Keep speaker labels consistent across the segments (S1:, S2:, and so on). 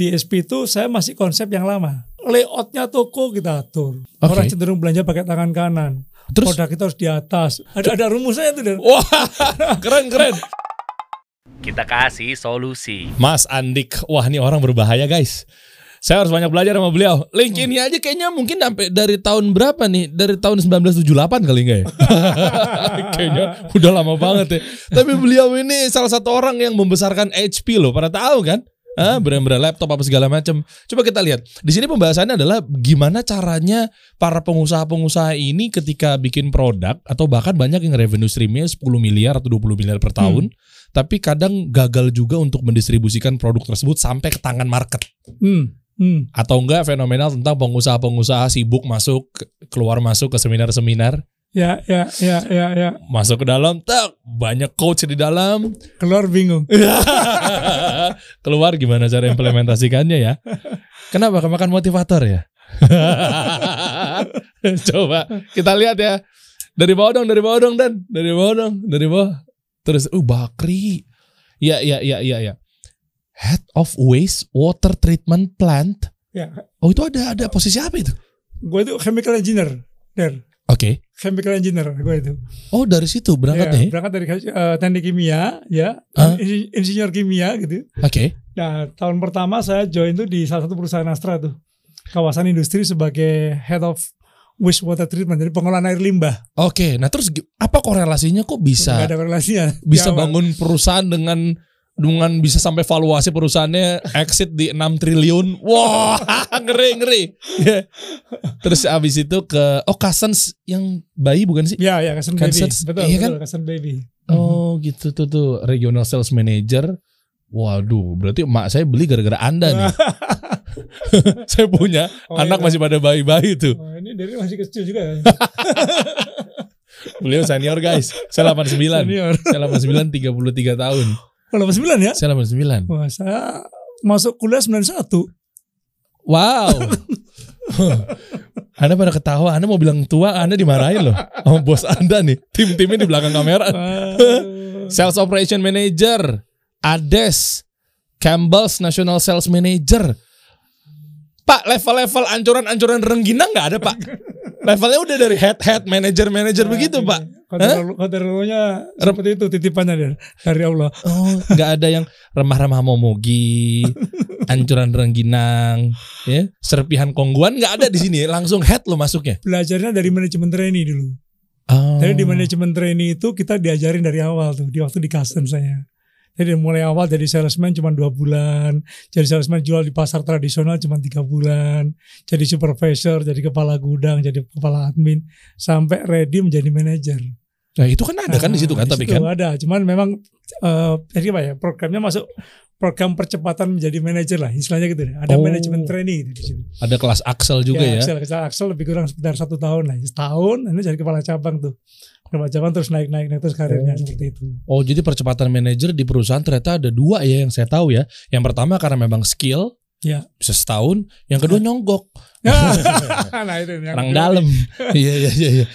S1: Di SP itu saya masih konsep yang lama. Layoutnya toko kita atur.
S2: Oke.
S1: Orang cenderung belanja pakai tangan kanan.
S2: Terus
S1: Produk kita harus di atas. Ada ada rumusnya itu. Dan.
S2: wah keren keren.
S3: Kita kasih solusi.
S2: Mas Andik, wah ini orang berbahaya guys. Saya harus banyak belajar sama beliau. Link ini aja kayaknya mungkin sampai dari tahun berapa nih? Dari tahun 1978 kali enggak ya? kayaknya udah lama banget ya. Tapi beliau ini salah satu orang yang membesarkan HP loh. Pada tahu kan? Ah, brand-brand laptop apa segala macam. Coba kita lihat. Di sini pembahasannya adalah gimana caranya para pengusaha-pengusaha ini ketika bikin produk atau bahkan banyak yang revenue streamnya 10 miliar atau 20 miliar per tahun, tapi kadang gagal juga untuk mendistribusikan produk tersebut sampai ke tangan market
S1: Hmm. Hmm.
S2: atau enggak fenomenal tentang pengusaha-pengusaha sibuk masuk keluar masuk ke seminar-seminar
S1: Ya, ya, ya, ya, ya.
S2: masuk ke dalam tak. Banyak coach di dalam.
S1: Keluar bingung.
S2: keluar gimana cara implementasikannya ya? Kenapa? Kemakan motivator ya? Coba kita lihat ya. Dari bawah dong dari bawah dong dan. Dari bawah dong dari bawah. Terus uh Bakri. Ya ya ya ya ya. Head of waste water treatment plant.
S1: Ya,
S2: oh itu ada ada posisi apa itu?
S1: Gue itu chemical engineer. Der.
S2: oke
S1: Chemical engineer gue itu.
S2: oh dari situ berangkatnya
S1: Ya, berangkat dari eh, teknik kimia, ya, insi- insinyur kimia gitu.
S2: oke
S1: Nah, tahun pertama saya join tuh di salah satu perusahaan Astra tuh. Kawasan industri sebagai head of wastewater treatment, jadi pengolahan air limbah.
S2: oke nah terus apa korelasinya kok bisa
S1: Nggak ada relasinya. di
S2: bisa bangun perusahaan dengan dengan bisa sampai valuasi perusahaannya exit di 6 triliun. Wah, ngeri ngeri. Ya. Terus abis itu ke oh Cousins yang bayi bukan sih?
S1: Ya, ya, Cousin
S2: Kansas,
S1: Baby. Betul,
S2: iya
S1: betul,
S2: kan?
S1: Cousin Baby.
S2: Oh, gitu tuh tuh regional sales manager. Waduh, berarti emak saya beli gara-gara Anda nih. saya punya
S1: Oh,
S2: anak
S1: iya.
S2: masih pada bayi-bayi tuh.
S1: Oh, ini dari masih kecil juga ya.
S2: Beliau senior guys. Saya 89.
S1: Senior.
S2: Saya 89 33 tahun.
S1: Oh, 89 ya?
S2: Saya 89.
S1: Wah, saya masuk kuliah 91.
S2: Wow. anda pada ketawa, Anda mau bilang tua, Anda dimarahin loh sama bos Anda nih. Tim-timnya di belakang kamera. Sales Operation Manager, Ades, Campbell's National Sales Manager. Pak, level-level ancuran-ancuran rengginang nggak ada pak? Levelnya udah dari head-head, manager-manager begitu pak.
S1: Kotornya seperti itu titipannya dari, dari Allah.
S2: Oh, nggak ada yang remah-remah momogi, ancuran rengginang, ya, serpihan kongguan nggak ada di sini. Langsung head lo masuknya.
S1: Belajarnya dari manajemen trainee dulu.
S2: Oh.
S1: Jadi di manajemen trainee itu kita diajarin dari awal tuh, di waktu di custom saya. Jadi mulai awal jadi salesman cuma dua bulan, jadi salesman jual di pasar tradisional cuma tiga bulan, jadi supervisor, jadi kepala gudang, jadi kepala admin, sampai ready menjadi manajer.
S2: Nah itu kan ada kan di situ kan
S1: Nah,
S2: tapi kan.
S1: ada, cuman memang eh jadi apa ya programnya masuk program percepatan menjadi manajer lah, istilahnya gitu. Ada
S2: Oh.
S1: manajemen trainee gitu di situ.
S2: Ada kelas Axel juga ya.
S1: Axel, Axel, Axel lebih kurang sekitar satu tahun lah, setahun, ini jadi kepala cabang tuh. Kepala cabang terus naik naik naik terus karirnya seperti itu.
S2: Oh jadi percepatan manajer di perusahaan ternyata ada dua ya yang saya tahu ya. Yang pertama karena memang skill
S1: Ya.
S2: bisa setahun. Yang kedua nyonggok
S1: nah itu yang
S2: orang dalam. Iya iya iya iya.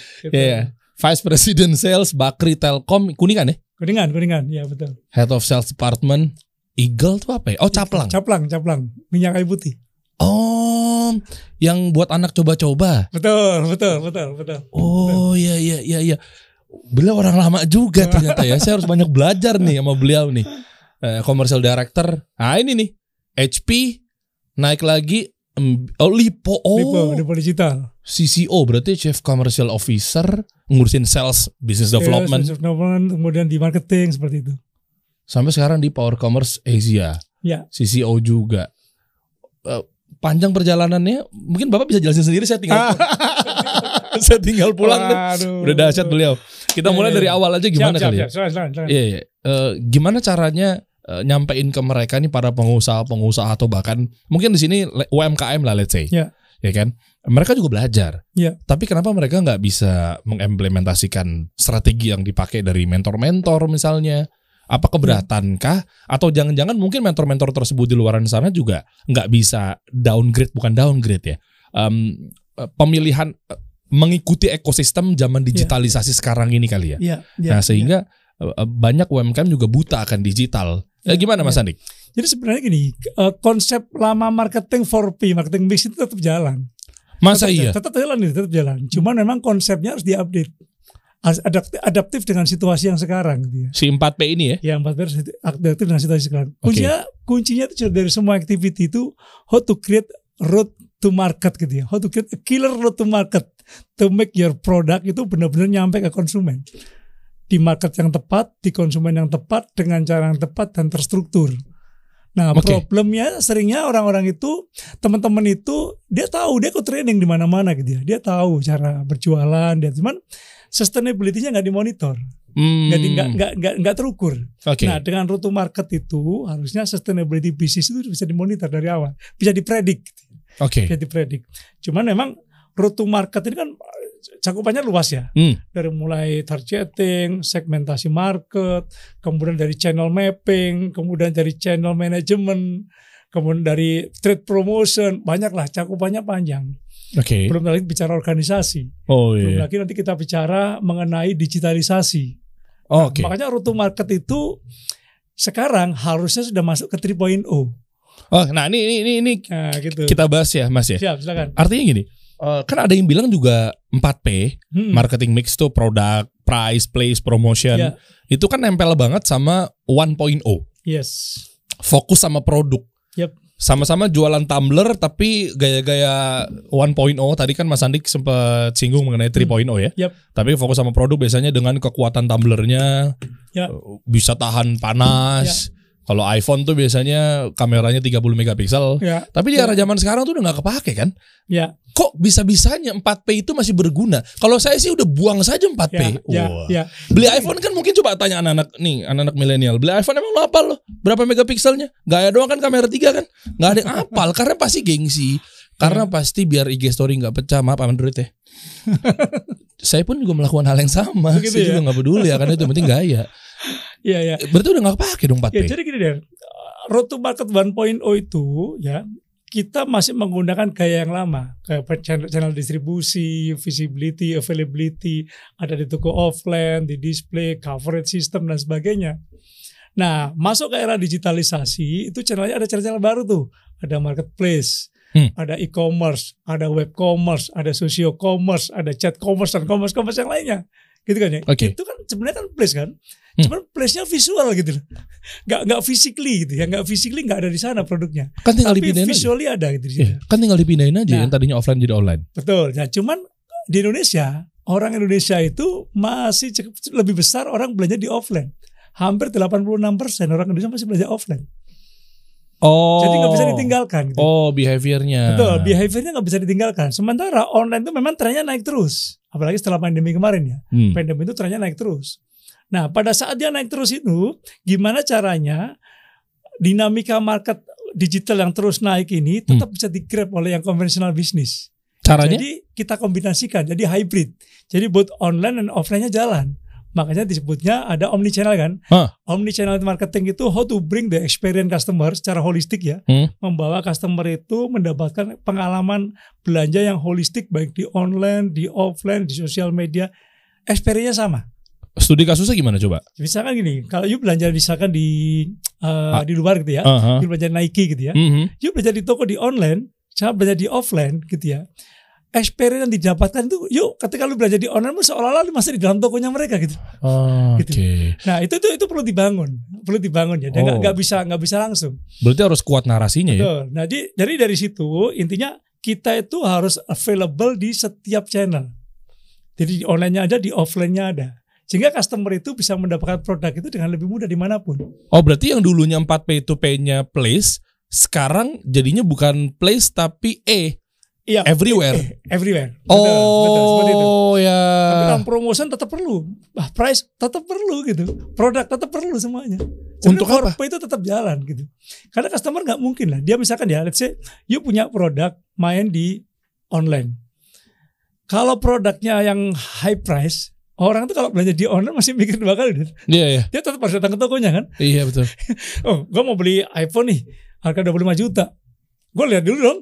S2: Vice President Sales Bakri Telkom Kuningan ya.
S1: Kuningan, kuningan, ya betul.
S2: Head of Sales Department Eagle tuh apa ya? Oh caplang.
S1: Caplang, caplang, minyak kayu putih.
S2: Oh yang buat anak coba-coba.
S1: Betul, betul, betul, betul.
S2: Oh iya iya iya iya. Beliau orang lama juga ternyata ya. Saya harus banyak belajar nih sama beliau nih. Eh, commercial director. Nah ini nih. HP naik lagi oh Lipo oh
S1: Lipo, Lipo digital.
S2: CCO berarti Chief Commercial Officer ngurusin sales business development
S1: Sales, development, kemudian di marketing seperti itu.
S2: sampai sekarang di Power Commerce Asia.
S1: Ya.
S2: CCO juga. Eh, panjang perjalanannya mungkin Bapak bisa jelasin sendiri saya tinggal saya tinggal pulang.
S1: Waduh.
S2: Udah dahsyat beliau. Kita mulai
S1: Iya,
S2: dari
S1: iya.
S2: awal aja gimana
S1: siap,
S2: kali ya?
S1: siap, siap. Silakan, silakan.
S2: Iya, iya. Eh, gimana caranya eh, nyampein ke mereka nih para pengusaha-pengusaha atau bahkan mungkin di sini UMKM lah let's say.
S1: Iya.
S2: Ya kan? Mereka juga belajar.
S1: Iya.
S2: Tapi kenapa mereka nggak bisa mengimplementasikan strategi yang dipakai dari mentor-mentor misalnya? Apa keberatankah? Atau jangan-jangan mungkin mentor-mentor tersebut di luaran sana juga nggak bisa downgrade bukan downgrade ya? Em, eh, pemilihan eh, mengikuti ekosistem zaman digitalisasi sekarang ini kali ya.
S1: Iya, iya,
S2: Nah sehingga eh, banyak UMKM juga buta akan digital. Eh, gimana Mas Andik?
S1: Jadi sebenarnya gini, eh, konsep lama marketing 4P, marketing mix itu tetap jalan.
S2: Masa
S1: tetap,
S2: iya?
S1: Tetap jalan itu, tetap jalan. Cuman memang konsepnya harus diupdate. Harus adaptif, adaptif dengan situasi yang sekarang gitu ya.
S2: Si 4P ini ya?
S1: Yang empat harus adaptif dengan situasi sekarang. Kuncinya kuncinya itu dari semua activity itu how to create road to market gitu ya. How to create a killer road to market to make your product itu benar-benar nyampe ke konsumen. Di market yang tepat, di konsumen yang tepat, dengan cara yang tepat dan terstruktur. Nah,
S2: Oke.
S1: problemnya seringnya orang-orang itu teman-teman itu dia tahu dia ikut training di mana-mana gitu ya. Dia tahu cara berjualan, dia cuman sustainability-nya nggak dimonitor,
S2: Hmm.
S1: nggak di- nggak nggak nggak nggak terukur.
S2: Oke.
S1: Nah, dengan route to market itu harusnya sustainability bisnis itu bisa dimonitor dari awal, bisa dipredik,
S2: Oke.
S1: bisa dipredik. Cuman memang route to market ini kan cakupannya luas ya.
S2: Hmm.
S1: Dari mulai targeting, segmentasi market, kemudian dari channel mapping, kemudian dari channel management, kemudian dari trade promotion, banyaklah cakupannya panjang.
S2: Oke.
S1: Belum lagi bicara organisasi,
S2: Oh
S1: belum
S2: iya.
S1: lagi nanti kita bicara mengenai digitalisasi.
S2: Oh, Oke.
S1: Makanya route to market itu sekarang harusnya sudah masuk ke 3.0.
S2: Oh, nah ini ini ini, ini
S1: Nah, gitu.
S2: kita bahas ya, Mas ya.
S1: Siap, silakan.
S2: Artinya gini, eh, kan ada yang bilang juga 4P,
S1: Hmm.
S2: marketing mix tuh produk, price, place, promotion.
S1: Ya.
S2: Itu kan nempel banget sama 1.0.
S1: Yes.
S2: Fokus sama produk.
S1: Yep.
S2: Sama-sama jualan tumbler tapi gaya-gaya 1.0 tadi kan Mas Andik sempat singgung mengenai 3.0 ya.
S1: Yep.
S2: Tapi fokus sama produk biasanya dengan kekuatan tumblernya
S1: Ya.
S2: eh, bisa tahan panas. Kalau iPhone tuh biasanya kameranya 30 megapiksel.
S1: Ya,
S2: Tapi di era zaman sekarang tuh udah nggak kepake kan?
S1: ya,
S2: Kok bisa-bisanya 4P itu masih berguna? Kalau saya sih udah buang saja 4P.
S1: ya, ya, ya.
S2: Beli iPhone kan mungkin coba tanya anak-anak nih, anak-anak milenial. Beli iPhone emang lo apa lo? Berapa megapikselnya? Gaya doang kan kamera 3 kan? Nggak ada yang apal karena pasti gengsi. Karena pasti biar IG story nggak pecah. Maaf Android ya. saya pun juga melakukan hal yang sama.
S1: Begitu
S2: saya
S1: ya?
S2: juga nggak peduli ya karena itu penting gaya.
S1: Ya, ya.
S2: Berarti udah nggak pakai dong 4P.
S1: Ya, jadi gini deh. Road to market 1.0 itu ya kita masih menggunakan gaya yang lama kayak channel, channel distribusi, visibility, availability, ada di toko offline, di display, coverage system dan sebagainya. Nah, masuk ke era digitalisasi itu channelnya ada channel-channel baru tuh. Ada marketplace,
S2: Hmm.
S1: ada e-commerce, ada web commerce, ada socio commerce, ada chat commerce dan commerce commerce yang lainnya. Gitu kan ya.
S2: Oke.
S1: Itu kan sebenarnya kan place kan.
S2: Hmm.
S1: Cuman place-nya visual gitu loh. Nggak nggak physically gitu ya, nggak physically nggak ada di sana produknya.
S2: Kan tinggal
S1: Tapi
S2: dipindahin aja.
S1: visually ada gitu situ.
S2: kan tinggal dipindahin aja
S1: Nah.
S2: yang tadinya offline jadi online.
S1: Betul. Nah, cuman di Indonesia, orang Indonesia itu masih cukup lebih besar orang belanja di offline. Hampir 86% orang Indonesia masih belanja offline.
S2: Oh.
S1: Jadi nggak bisa ditinggalkan gitu.
S2: Oh, behaviornya.
S1: Betul, behaviornya nggak bisa ditinggalkan. Sementara online itu memang trennya naik terus. Apalagi setelah pandemi kemarin ya.
S2: Hmm.
S1: Pandemi itu trennya naik terus. Nah, pada saat dia naik terus itu, gimana caranya dinamika market digital yang terus naik ini tetap bisa di-grab oleh yang konvensional bisnis.
S2: Caranya?
S1: Jadi kita kombinasikan, jadi hybrid. Jadi both online dan offline-nya jalan. Makanya disebutnya ada omni channel kan.
S2: Hah.
S1: Omni channel marketing itu how to bring the experience customer secara holistik ya.
S2: Hmm.
S1: Membawa customer itu mendapatkan pengalaman belanja yang holistik baik di online, di offline, di sosial media. Experience sama.
S2: Studi kasusnya gimana coba?
S1: Misalkan gini, kalau you belanja misalkan di uh,
S2: Ah.
S1: di luar gitu ya,
S2: Aha.
S1: you belanja Nike gitu ya,
S2: Mhm.
S1: you belanja di toko di online, sama belanja di offline gitu ya. Experience yang didapatkan itu, yuk ketika lu belanja di online, lu seolah-olah lu masih di dalam tokonya mereka gitu.
S2: Oh, Oke.
S1: Gitu. Nah itu itu itu perlu dibangun, perlu dibangun ya. Dan nggak
S2: Oh.
S1: nggak bisa nggak bisa langsung.
S2: Berarti harus kuat narasinya ya.
S1: Betul. Nah di, jadi dari situ intinya kita itu harus available di setiap channel. Jadi di online-nya ada, di offline-nya ada. Sehingga customer itu bisa mendapatkan produk itu dengan lebih mudah di mana pun.
S2: Oh, berarti yang dulunya 4P itu P-nya place, sekarang jadinya bukan place tapi E,
S1: Iya.
S2: everywhere.
S1: eh, everywhere.
S2: Oh,
S1: Betul, betul, seperti itu.
S2: ya.
S1: Tapi dalam promotion tetap perlu, ah, price tetap perlu gitu, produk tetap perlu semuanya.
S2: Untuk
S1: Sebenarnya
S2: apa?
S1: 4P itu tetap jalan gitu. Karena customer nggak mungkin lah. Dia misalkan ya, let's say, you punya produk main di online. Kalau produknya yang high price, orang tuh kalau belanja di online masih mikir dua kali.
S2: Iya, iya.
S1: Dia tetap harus datang ke tokonya kan.
S2: Iya, betul.
S1: Oh, gue mau beli iPhone nih, harga 25 juta. Gue lihat dulu dong,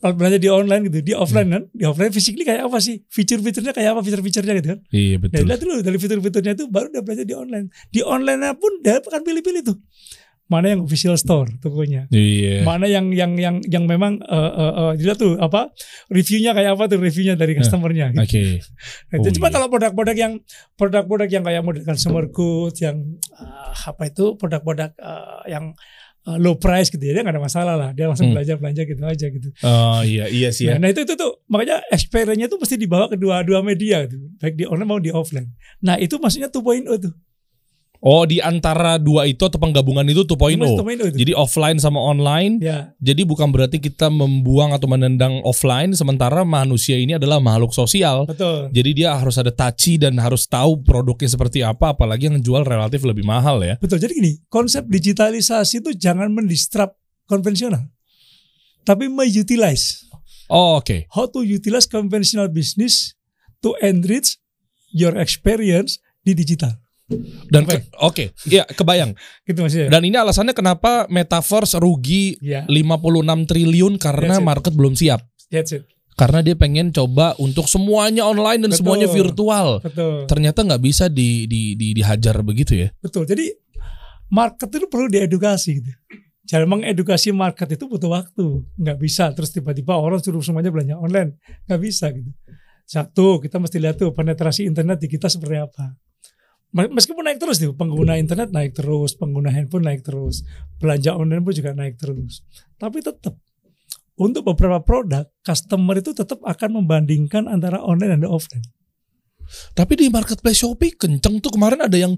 S1: kalau belanja di online gitu, di offline kan, di offline physically kayak apa sih, fitur-fiturnya kayak apa, fitur-fiturnya gitu kan.
S2: Iya,
S1: Nah,
S2: betul.
S1: lihat dulu dari fitur-fiturnya itu baru dia belanja di online. Di online pun dia akan pilih-pilih tuh. mana yang official store tokonya.
S2: Iya.
S1: Mana yang yang yang yang memang eh, eh, dilihat tuh apa reviewnya kayak apa tuh reviewnya dari customernya.
S2: Oke.
S1: gitu. Nah,
S2: Oh,
S1: Cuma
S2: iya.
S1: kalau produk-produk yang produk-produk yang kayak model consumer good yang ah, apa itu produk-produk ah, yang low price gitu ya dia nggak ada masalah lah dia langsung
S2: Hmm.
S1: belanja belanja gitu aja gitu.
S2: Oh iya iya sih ya.
S1: Nah, nah, itu itu tuh makanya experience-nya tuh mesti dibawa ke dua-dua media gitu baik di online maupun di offline. Nah itu maksudnya 2.0 tuh.
S2: Oh di antara dua itu atau penggabungan itu 2.0.
S1: Mas 2.0 itu.
S2: Jadi offline sama online.
S1: ya
S2: Jadi bukan berarti kita membuang atau menendang offline sementara manusia ini adalah makhluk sosial.
S1: betul.
S2: Jadi dia harus ada touchy dan harus tahu produknya seperti apa apalagi yang jual relatif lebih mahal ya.
S1: Betul. Jadi gini, konsep digitalisasi itu jangan mendistrap konvensional. Tapi mengutilize.
S2: Oh oke.
S1: How to utilize conventional business to enrich your experience di digital.
S2: Dan ke- oke, iya kebayang.
S1: Gitu maksudnya.
S2: Dan ini alasannya kenapa metaverse rugi
S1: ya,
S2: 56 triliun karena market belum siap.
S1: that's it.
S2: Karena dia pengen coba untuk semuanya online dan
S1: Betul.
S2: semuanya virtual.
S1: Betul.
S2: Ternyata nggak bisa di, di, di dihajar begitu ya.
S1: Betul. Jadi market itu perlu diedukasi gitu. Jangan mengedukasi market itu butuh waktu. Nggak bisa terus tiba-tiba orang suruh semuanya belanja online. Nggak bisa gitu. Satu, kita mesti lihat tuh penetrasi internet di kita seperti apa. Meskipun naik terus tuh, pengguna internet naik terus, pengguna handphone naik terus, belanja online pun juga naik terus. Tapi tetap untuk beberapa produk, customer itu tetap akan membandingkan antara online dan offline.
S2: Tapi di marketplace Shopee kenceng tuh kemarin ada yang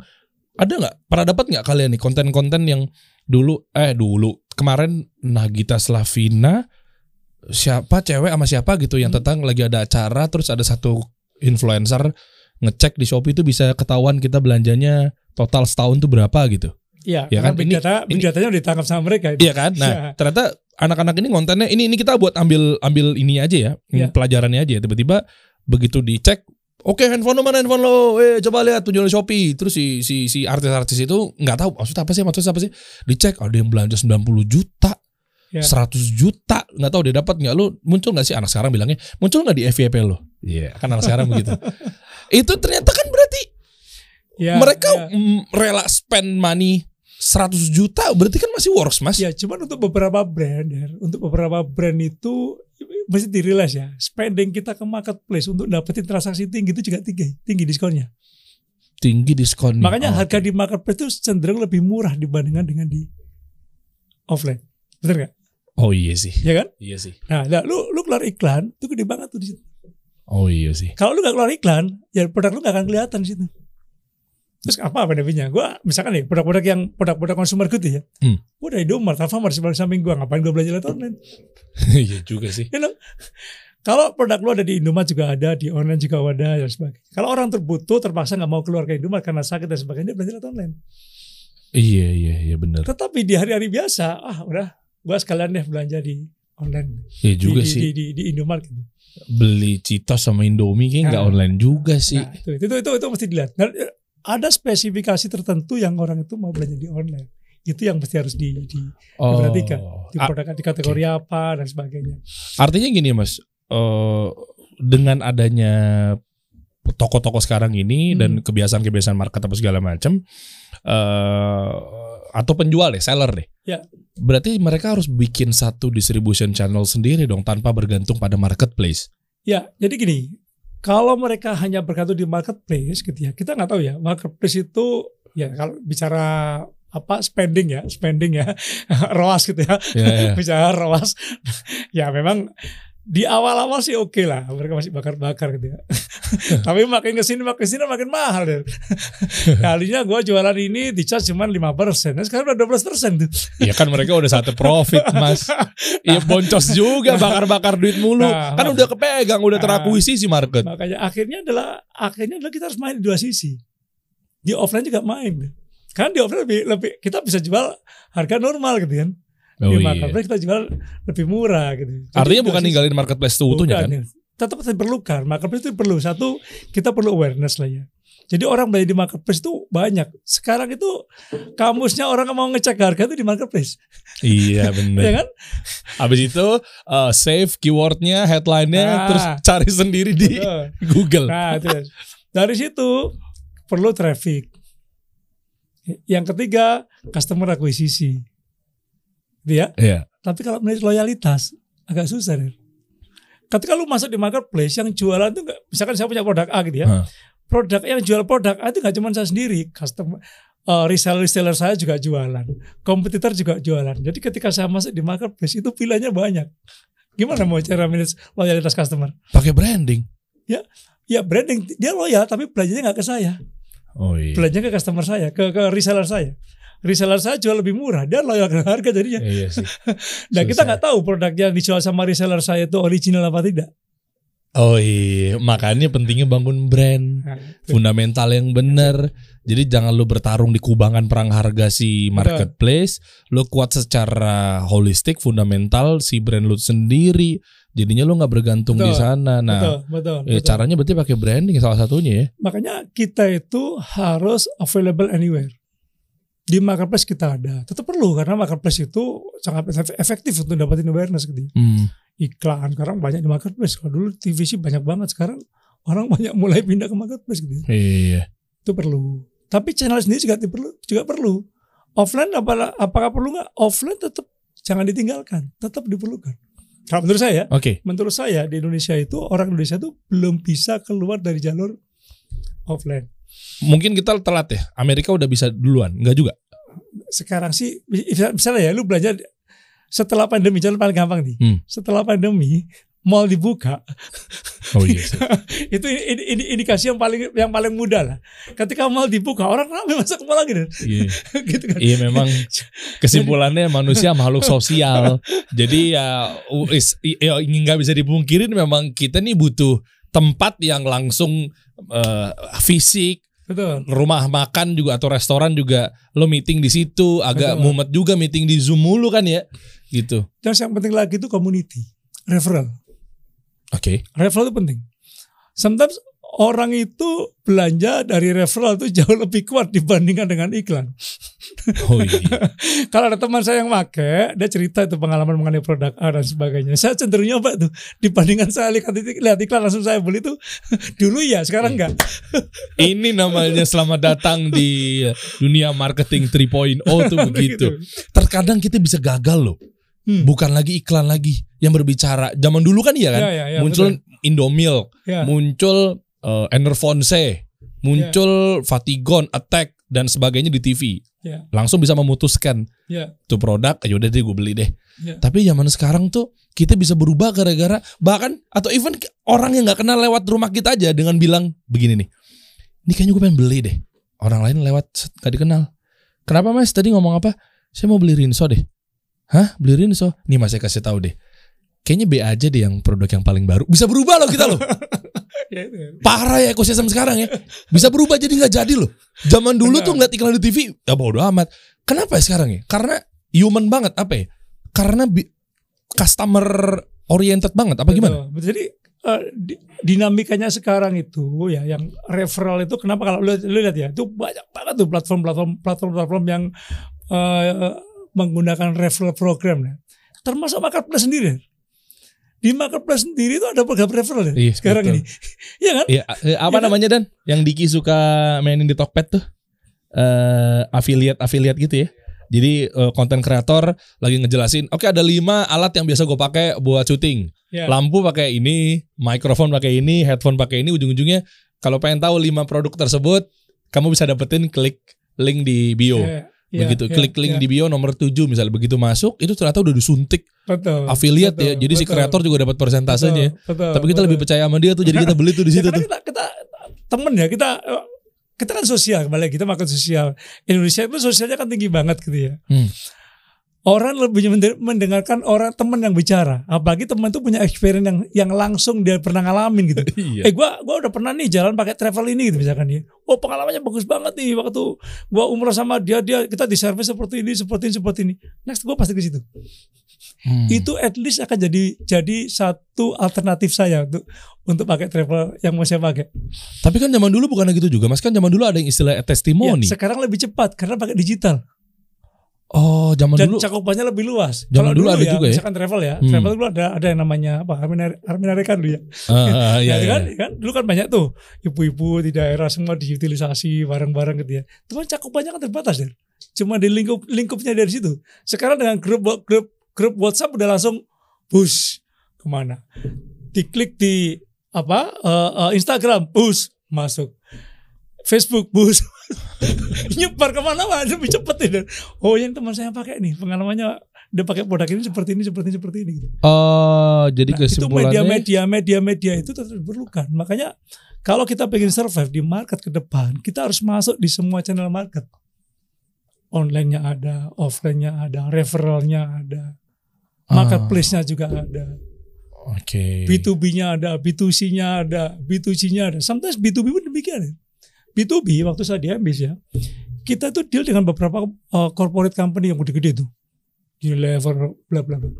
S2: ada nggak? Pernah dapat nggak kalian nih konten-konten yang dulu eh dulu kemarin Nagita Slavina siapa cewek sama siapa gitu yang
S1: Hmm.
S2: tentang lagi ada acara terus ada satu influencer ngecek di Shopee itu bisa ketahuan kita belanjanya total setahun tuh berapa gitu.
S1: Iya,
S2: Ya kan,
S1: big
S2: ini-
S1: data, big
S2: ini-
S1: datanya udah ditangkap sama mereka. itu.
S2: Iya kan? Nah,
S1: Iya.
S2: ternyata anak-anak ini kontennya ini ini kita buat ambil ambil ini aja ya,
S1: Iya.
S2: pelajarannya aja. Tiba-tiba begitu dicek, oke handphone lo mana handphone lo? Eh coba lihat penjual Shopee. Terus si si si artis-artis itu nggak tahu maksudnya apa sih maksudnya apa sih? Dicek ada yang belanja 90 juta.
S1: Iya.
S2: 100 juta. Nggak tahu dia dapat nggak. Lu muncul nggak sih? Anak sekarang bilangnya muncul nggak di FYP lo iya. Kan anak sekarang begitu. Itu ternyata kan berarti
S1: Ya,
S2: mereka mm, rela spend money 100 juta. Berarti kan masih works mas.
S1: Ya, cuman untuk beberapa brand, ya, untuk beberapa brand itu mesti dirilis ya. Spending kita ke marketplace untuk dapetin transaksi tinggi itu juga tinggi, tinggi diskonnya.
S2: tinggi diskon.
S1: Makanya harga di marketplace itu cenderung lebih murah dibandingkan dengan di offline. Bener nggak?
S2: Oh iya sih.
S1: Ya kan?
S2: Iya sih.
S1: Nah, nah, lu lu keluar iklan itu gede banget tuh di situ.
S2: Oh iya sih.
S1: Kalau lu nggak keluar iklan, ya produk lu nggak akan kelihatan di situ. Terus apa benefitnya? Gua misalkan nih produk-produk yang produk-produk consumer good ya.
S2: Hmm.
S1: Gua dari Indomaret, Alfamart di samping gua ngapain gua belajar lewat online?
S2: Iya juga sih.
S1: You know? Kalau produk lu ada di Indomaret juga ada, di online juga ada dan sebagainya. Kalau orang terbutuh terpaksa nggak mau keluar ke Indomaret karena sakit dan sebagainya, dia belanja lewat online.
S2: Iya iya iya benar.
S1: Tetapi di hari-hari biasa, ah udah gua sekalian deh belanja di online.
S2: Iya juga
S1: di,
S2: sih.
S1: Di, di, di Indomaret gitu.
S2: Beli Citos sama Indomie kayak nggak
S1: Nah.
S2: online juga sih.
S1: Nah, itu, itu itu itu mesti dilihat. Dan eh, ada spesifikasi tertentu yang orang itu mau belanja di online. Itu yang mesti harus di, di
S2: oh.
S1: diperhatikan. di
S2: A-
S1: produk di kategori apa dan sebagainya.
S2: artinya gini mas, eh, dengan adanya toko-toko sekarang ini
S1: Hmm.
S2: dan kebiasaan-kebiasaan market apa segala macam, eh atau penjual deh, seller deh.
S1: Ya.
S2: Berarti mereka harus bikin satu distribution channel sendiri dong tanpa bergantung pada marketplace.
S1: Ya, jadi gini, kalau mereka hanya bergantung di marketplace gitu ya, kita nggak tahu ya, marketplace itu ya kalau bicara apa spending ya, spending ya, ROAS gitu ya,
S2: Ya, ya.
S1: bicara ROAS, ya memang di awal-awal sih oke lah, mereka masih bakar-bakar gitu ya. Tapi makin ke sini makin ke sini makin mahal deh. Kalinya gue jualan ini di charge cuma 5 persen, nah, sekarang udah 12 persen tuh.
S2: Ya kan mereka udah satu profit mas. Iya boncos juga bakar-bakar duit mulu.
S1: Nah.
S2: kan udah kepegang, udah
S1: Nah.
S2: terakuisisi market.
S1: Makanya akhirnya adalah akhirnya adalah kita harus main di dua sisi. Di offline juga main. Kan di offline lebih, lebih kita bisa jual harga normal gitu kan.
S2: Oh,
S1: di
S2: iya.
S1: marketplace kita jual lebih murah gitu. Jadi
S2: Artinya bukan ninggalin marketplace seutuhnya kan?
S1: Bukan, ya. Tetap diperlukan. Marketplace itu perlu. Satu, kita perlu awareness lah ya. Jadi orang belanja di marketplace itu banyak. Sekarang itu kamusnya orang mau ngecek harga itu di marketplace,
S2: Iya
S1: ya
S2: bener.
S1: kan?
S2: Habis itu uh, save keywordnya, headline-nya,
S1: Nah.
S2: terus cari sendiri di
S1: Betul.
S2: Google.
S1: Nah, itu. dari situ perlu traffic. Yang ketiga, customer akuisisi. Gitu ya.
S2: Iya.
S1: Tapi kalau menit loyalitas agak susah deh. Ketika lu masuk di marketplace yang jualan tuh nggak, misalkan saya punya produk A gitu ya.
S2: Hah.
S1: Produk yang jual produk A itu nggak cuma saya sendiri, customer eh, reseller reseller saya juga jualan, kompetitor juga jualan. Jadi ketika saya masuk di marketplace itu pilihannya banyak. Gimana mau cara manage loyalitas customer?
S2: Pakai branding.
S1: Ya branding dia loyal tapi belanjanya nggak ke saya,
S2: Oh iya.
S1: belanjanya ke customer saya, ke ke reseller saya. Reseller saya jual lebih murah, dia loyal ke harga jadinya.
S2: Iya sih.
S1: Nah kita
S2: Susah.
S1: nggak tahu produk yang dijual sama reseller saya itu original apa tidak.
S2: Oh iya, makanya pentingnya bangun brand,
S1: Nah,
S2: fundamental yang benar. Jadi jangan lu bertarung di kubangan perang harga si marketplace, lu kuat secara holistik, fundamental si brand lu sendiri. Jadinya lu nggak bergantung di
S1: Betul,
S2: sana. Nah,
S1: betul, betul,
S2: eh,
S1: betul.
S2: caranya berarti pakai branding salah satunya ya.
S1: Makanya kita itu harus available anywhere. Di marketplace kita ada. Tetap perlu karena marketplace itu sangat efe- efektif untuk dapetin awareness gitu. ya.
S2: Hmm.
S1: Iklan sekarang banyak di marketplace. Kalau dulu TVC banyak banget sekarang orang banyak mulai pindah ke marketplace gitu. ya.
S2: Iya.
S1: Itu perlu. Tapi channel sendiri juga perlu juga perlu. Offline apakah, apakah perlu nggak? Offline tetap jangan ditinggalkan, tetap diperlukan. Kalau menurut saya,
S2: Oke.
S1: menurut saya di Indonesia itu orang Indonesia itu belum bisa keluar dari jalur offline.
S2: Mungkin kita telat ya. Amerika udah bisa duluan, enggak juga.
S1: Sekarang sih misalnya ya lu belajar setelah pandemi jalan paling gampang nih.
S2: Hmm.
S1: Setelah pandemi mall dibuka
S2: Oh iya.
S1: itu ini, ini indikasi yang paling yang paling mudah lah. Ketika mall dibuka orang ramai masuk ke mall lagi deh.
S2: Iya.
S1: gitu kan.
S2: Iya memang kesimpulannya manusia makhluk sosial. Jadi ya ya nggak bisa dipungkirin memang kita nih butuh tempat yang langsung eh, fisik,
S1: Betul.
S2: rumah makan juga atau restoran juga lo meeting di situ agak
S1: Betul.
S2: mumet juga meeting di Zoom mulu kan ya. Gitu.
S1: Dan yang penting lagi itu community, referral.
S2: Oke.
S1: Referral itu penting. Sometimes orang itu belanja dari referral itu jauh lebih kuat dibandingkan dengan iklan.
S2: Oh iya.
S1: Kalau ada teman saya yang make, dia cerita itu pengalaman mengenai produk A dan sebagainya. Saya cenderung nyoba tuh dibandingkan saya lihat, lihat iklan langsung saya beli tuh dulu ya, sekarang enggak.
S2: Ini namanya selamat datang di dunia marketing 3.0 tuh begitu. Terkadang kita bisa gagal loh.
S1: Hmm.
S2: Bukan lagi iklan lagi yang berbicara. Zaman dulu kan iya kan?
S1: Ya, ya, ya,
S2: muncul Indomilk,
S1: Ya.
S2: muncul uh, Enervonse, muncul Fatigon, Attack dan sebagainya di TV.
S1: Ya,
S2: Langsung bisa memutuskan
S1: ya,
S2: tuh produk, ya udah deh gue beli deh.
S1: ya.
S2: Tapi zaman sekarang tuh kita bisa berubah gara-gara bahkan atau even orang yang nggak kenal lewat rumah kita aja dengan bilang begini nih. Ini kayaknya gue pengen beli deh. Orang lain lewat gak dikenal. Kenapa mas tadi ngomong apa? Saya mau beli Rinso deh. Hah beli Rinso? Nih mas saya kasih tahu deh. Kayaknya B aja deh yang produk yang paling baru. Bisa berubah loh kita loh.
S1: Ya.
S2: Parah ya ekosistem sekarang ya. Bisa berubah jadi nggak jadi loh. Zaman dulu
S1: Benar.
S2: tuh ngeliat iklan di TV ya bodo amat. Kenapa ya sekarang ya? Karena human banget apa ya? Karena customer oriented banget apa gimana?
S1: Betul. Jadi eh, di- dinamikanya sekarang itu ya yang referral itu kenapa kalau lu, lu lihat ya itu banyak banget tuh platform-platform platform-platform yang eh, menggunakan referral program ya. Termasuk marketplace sendiri. Di marketplace sendiri itu ada program referral ya
S2: Iya,
S1: sekarang
S2: betul.
S1: ini. Iya kan?
S2: Iya, eh, apa
S1: Iya.
S2: namanya Dan? Yang Diki suka mainin di Tokped tuh. Eh affiliate affiliate gitu ya. Jadi eh, konten kreator lagi ngejelasin, oke ada lima alat yang biasa gue pakai buat syuting.
S1: Ya.
S2: Lampu pakai ini, mikrofon pakai ini, headphone pakai ini. Ujung-ujungnya kalau pengen tahu lima produk tersebut, kamu bisa dapetin klik link di bio.
S1: Ya, ya,
S2: begitu
S1: ya,
S2: klik link
S1: ya.
S2: di bio nomor 7 misalnya begitu masuk itu ternyata udah disuntik
S1: betul,
S2: affiliate ya.
S1: betul,
S2: Jadi si
S1: betul,
S2: kreator juga dapat persentasenya.
S1: betul, betul,
S2: Tapi kita
S1: betul.
S2: lebih percaya sama dia tuh jadi kita beli tuh di
S1: Ya,
S2: situ
S1: karena
S2: tuh.
S1: kita, kita temen ya kita kita kan sosial kembali kita makan sosial Indonesia itu sosialnya kan tinggi banget gitu ya
S2: Hmm.
S1: Orang lebih mende- mendengarkan orang teman yang bicara apalagi teman tuh punya experience yang yang langsung dia pernah ngalamin gitu
S2: Iya.
S1: eh gua gua udah pernah nih jalan pakai travel ini gitu misalkan ya oh pengalamannya bagus banget nih waktu gua umroh sama dia dia kita di service seperti ini seperti ini seperti ini next gua pasti ke situ
S2: Hmm.
S1: itu at least akan jadi jadi satu alternatif saya untuk untuk pakai travel yang mau saya pakai
S2: Tapi kan zaman dulu bukan gitu juga, Mas. Kan zaman dulu ada yang istilah testimoni.
S1: Ya, sekarang lebih cepat karena pakai digital.
S2: Oh, zaman
S1: dan
S2: dulu.
S1: cakupannya lebih luas.
S2: Zaman
S1: Kalau
S2: dulu ada juga ya?
S1: Misalkan travel ya,
S2: Hmm.
S1: travel dulu ada ada yang namanya apa? Armin Arekan dulu ya.
S2: Ah, iya,
S1: Ya,
S2: iya.
S1: kan, kan dulu kan banyak tuh ibu-ibu di daerah semua diutilisasi barang-barang gitu ya. Cuman cakupannya kan terbatas ya. Cuma di lingkup lingkupnya dari situ. Sekarang dengan grup grup grup WhatsApp udah langsung push ke mana? Diklik di apa eh, eh, Instagram push masuk. Facebook push nyebar ke mana-mana lebih cepet ya. Oh yang teman saya pakai nih pengalamannya dia pakai produk ini seperti ini seperti ini seperti ini gitu.
S2: Oh, jadi
S1: Nah, itu
S2: kesimpulannya
S1: media-media media-media itu tetap diperlukan. Makanya kalau kita pengen survive di market ke depan, kita harus masuk di semua channel market. Online-nya ada, offline-nya ada, referralnya ada,
S2: Ah.
S1: marketplace-nya juga ada,
S2: Oke.
S1: B2B-nya ada, B2C-nya ada, B2C-nya ada. Sometimes B2B pun demikian. ya. B2B waktu saya di Ambis ya, kita tuh deal dengan beberapa uh, corporate company yang gede-gede tuh. Unilever, bla bla bla.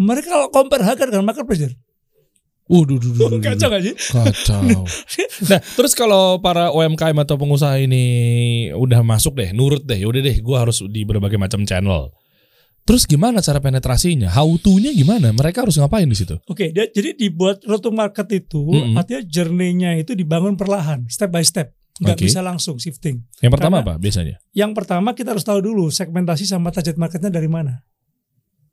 S1: Mereka kalau compare harga dengan marketplace, ya,
S2: Waduh, duh, duh, duh, duh,
S1: kacau gak sih?
S2: Kacau. nah, terus kalau para UMKM atau pengusaha ini udah masuk deh, nurut deh, udah deh, gua harus di berbagai macam channel. Terus gimana cara penetrasinya? How to-nya gimana? Mereka harus ngapain di situ?
S1: Oke, dia- jadi dibuat road to market itu
S2: Mm-mm.
S1: artinya journey-nya itu dibangun perlahan, step by step. Nggak
S2: Oke.
S1: bisa langsung shifting.
S2: Yang pertama
S1: Karena-
S2: apa biasanya?
S1: Yang pertama kita harus tahu dulu segmentasi sama target marketnya dari mana.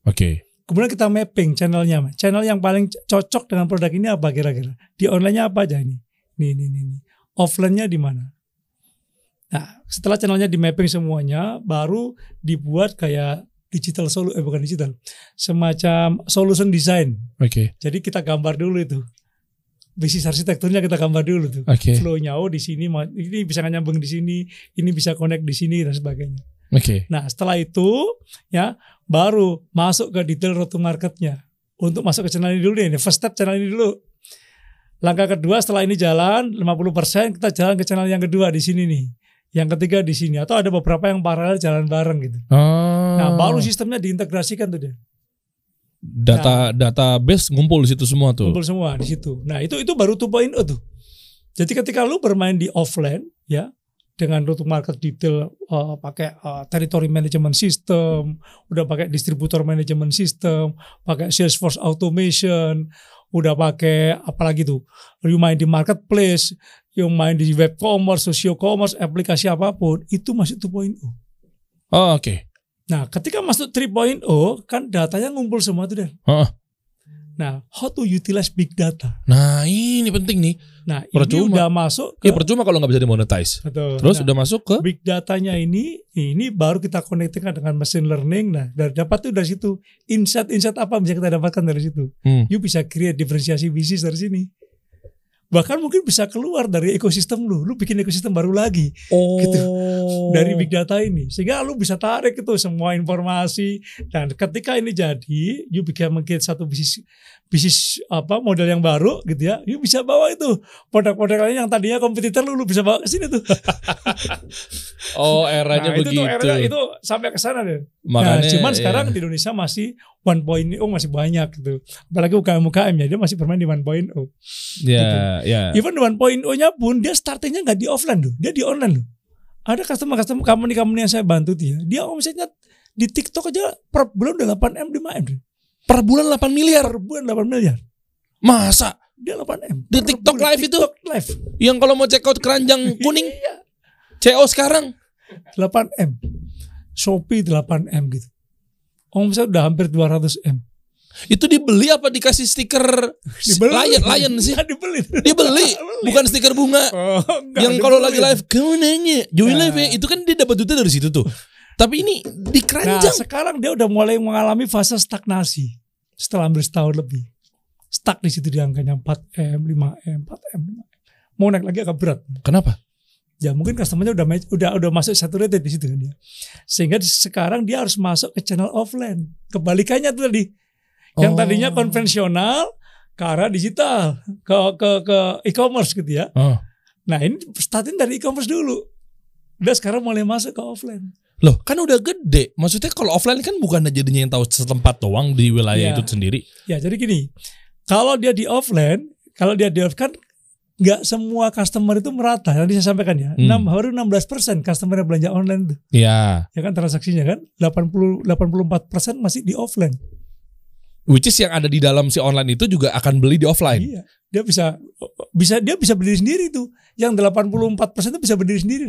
S2: Oke.
S1: Kemudian kita mapping channelnya. Channel yang paling cocok dengan produk ini apa kira-kira? Di online-nya apa aja ini? Nih, nih, nih. nih. Offline-nya di mana? Nah, setelah channelnya di mapping semuanya, baru dibuat kayak digital solu eh bukan digital, semacam solution design.
S2: Oke.
S1: Jadi kita gambar dulu itu. Bisnis arsitekturnya kita gambar dulu tuh.
S2: Oke.
S1: Flow-nya oh di sini ini bisa nyambung di sini, ini bisa connect di sini dan sebagainya.
S2: Oke.
S1: Nah, setelah itu ya baru masuk ke detail road to marketnya. Untuk masuk ke channel ini dulu nih, first step channel ini dulu. Langkah kedua setelah ini jalan 50% kita jalan ke channel yang kedua di sini nih. Yang ketiga di sini atau ada beberapa yang paralel jalan bareng gitu.
S2: Oh.
S1: Nah, baru sistemnya diintegrasikan tuh dia.
S2: Data database ngumpul di situ semua tuh.
S1: Kumpul semua di situ. Nah, itu itu baru 2.0 tuh. Jadi ketika lu bermain di offline ya dengan route market detail uh, pakai uh, territory management system, udah pakai distributor management system, pakai Salesforce automation, udah pakai apalagi tuh, you main di marketplace, you main di web commerce, social commerce, aplikasi apa pun, itu masih 2.0.
S2: Oh, oke.
S1: Nah, ketika masuk 3.0 kan datanya ngumpul semua tuh deh.
S2: Heeh.
S1: Nah, how to utilize big data.
S2: Nah, ini penting nih.
S1: Nah, ini
S2: Percuma.
S1: udah masuk
S2: Ya
S1: ke
S2: percuma kalau nggak bisa dimonetize.
S1: Betul.
S2: Terus
S1: Nah,
S2: udah masuk ke
S1: big datanya ini ini baru kita connectkan dengan machine learning. Nah, dari dapat tuh dari situ insight-insight apa bisa kita dapatkan dari situ.
S2: Hmm.
S1: You bisa create diferensiasi bisnis dari sini. Bahkan mungkin bisa keluar dari ekosistem lu. Lu bikin ekosistem baru lagi
S2: Oh.
S1: gitu. dari big data ini. Sehingga lu bisa tarik itu semua informasi dan ketika ini jadi, you bisa mungkin satu bisnis bisnis apa model yang baru gitu ya. You bisa bawa itu produk-produk lain yang tadinya kompetitor lu, lu bisa bawa ke sini tuh.
S2: Oh, eranya
S1: nah, itu
S2: begitu.
S1: tuh era itu sampai ke sana deh.
S2: Makanya
S1: nah, cuman
S2: ya.
S1: sekarang di Indonesia masih 1.0 masih banyak gitu. Apalagi UKM-UKM ya dia masih bermain di 1.0.
S2: ya, ya.
S1: Even 1.0-nya pun dia startingnya nggak di offline loh, dia di online loh. Ada customer-customer company-company yang saya bantu dia, dia omsetnya di TikTok aja per bulan udah 8M, 5M. deh.
S2: Per bulan 8 miliar.
S1: Per bulan 8 miliar.
S2: Masa?
S1: Dia 8M.
S2: Di
S1: Per
S2: TikTok
S1: bulan.
S2: live itu?
S1: Live.
S2: Yang kalau mau check out keranjang kuning
S1: Iya,
S2: CO sekarang
S1: 8M. Shopee 8M gitu. Omset udah hampir 200M.
S2: itu dibeli apa dikasih stiker lion lion sih?
S1: Nggak dibeli.
S2: Dibeli, bukan stiker bunga.
S1: Oh,
S2: yang kalau lagi
S1: dibeli.
S2: live kamu nanya join
S1: Nah.
S2: live ya itu kan dia dapat duitnya dari situ tuh. Tapi ini di
S1: Nah,
S2: keranjang.
S1: sekarang dia udah mulai mengalami fase stagnasi setelah hampir setahun lebih. Stuck di situ di angkanya 4M, 5M, 4M, 5M. Mau naik lagi agak berat.
S2: Kenapa?
S1: Ya mungkin customernya udah udah udah masuk saturated di situ kan dia. Sehingga sekarang dia harus masuk ke channel offline. Kebalikannya tuh tadi. Yang
S2: Oh.
S1: tadinya konvensional ke arah digital, ke ke ke e-commerce gitu ya.
S2: Oh.
S1: Nah, ini starting dari e-commerce dulu. Dia sekarang mulai masuk ke offline.
S2: Loh, kan udah gede. Maksudnya kalau offline kan bukan jadinya yang tahu setempat doang di wilayah
S1: Iya.
S2: itu sendiri.
S1: Ya, jadi gini, kalau dia di offline, kalau dia di offline kan nggak semua customer itu merata. Tadi saya sampaikan ya,
S2: Hmm.
S1: enam baru 16% customer yang belanja online tuh.
S2: Ya,
S1: Ya kan transaksinya kan 80 84% masih di offline.
S2: which is yang ada di dalam si online itu juga akan beli di offline.
S1: Iya. Dia bisa bisa dia bisa berdiri sendiri tuh. Yang 84% itu bisa berdiri sendiri.